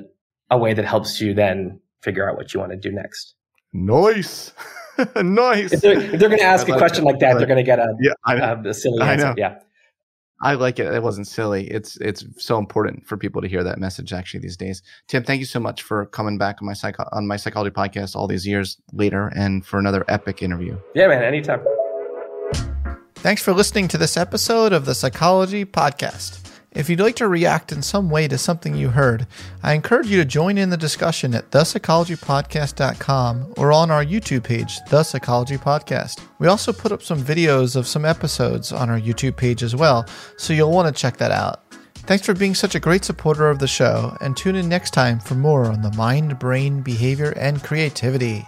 a way that helps you then figure out what you want to do next. Nice. nice. If they're, if they're going to ask I a like question it. like that, I they're going to get a, Yeah, I, a, a silly I answer. know. Yeah. I like it. It wasn't silly. It's it's so important for people to hear that message actually these days. Tim, thank you so much for coming back on my psycho- on my psychology podcast all these years later and for another epic interview. Yeah, man. Anytime. Thanks for listening to this episode of the Psychology Podcast. If you'd like to react in some way to something you heard, I encourage you to join in the discussion at thepsychologypodcast.com or on our YouTube page, The Psychology Podcast. We also put up some videos of some episodes on our YouTube page as well, so you'll want to check that out. Thanks for being such a great supporter of the show, and tune in next time for more on the mind, brain, behavior, and creativity.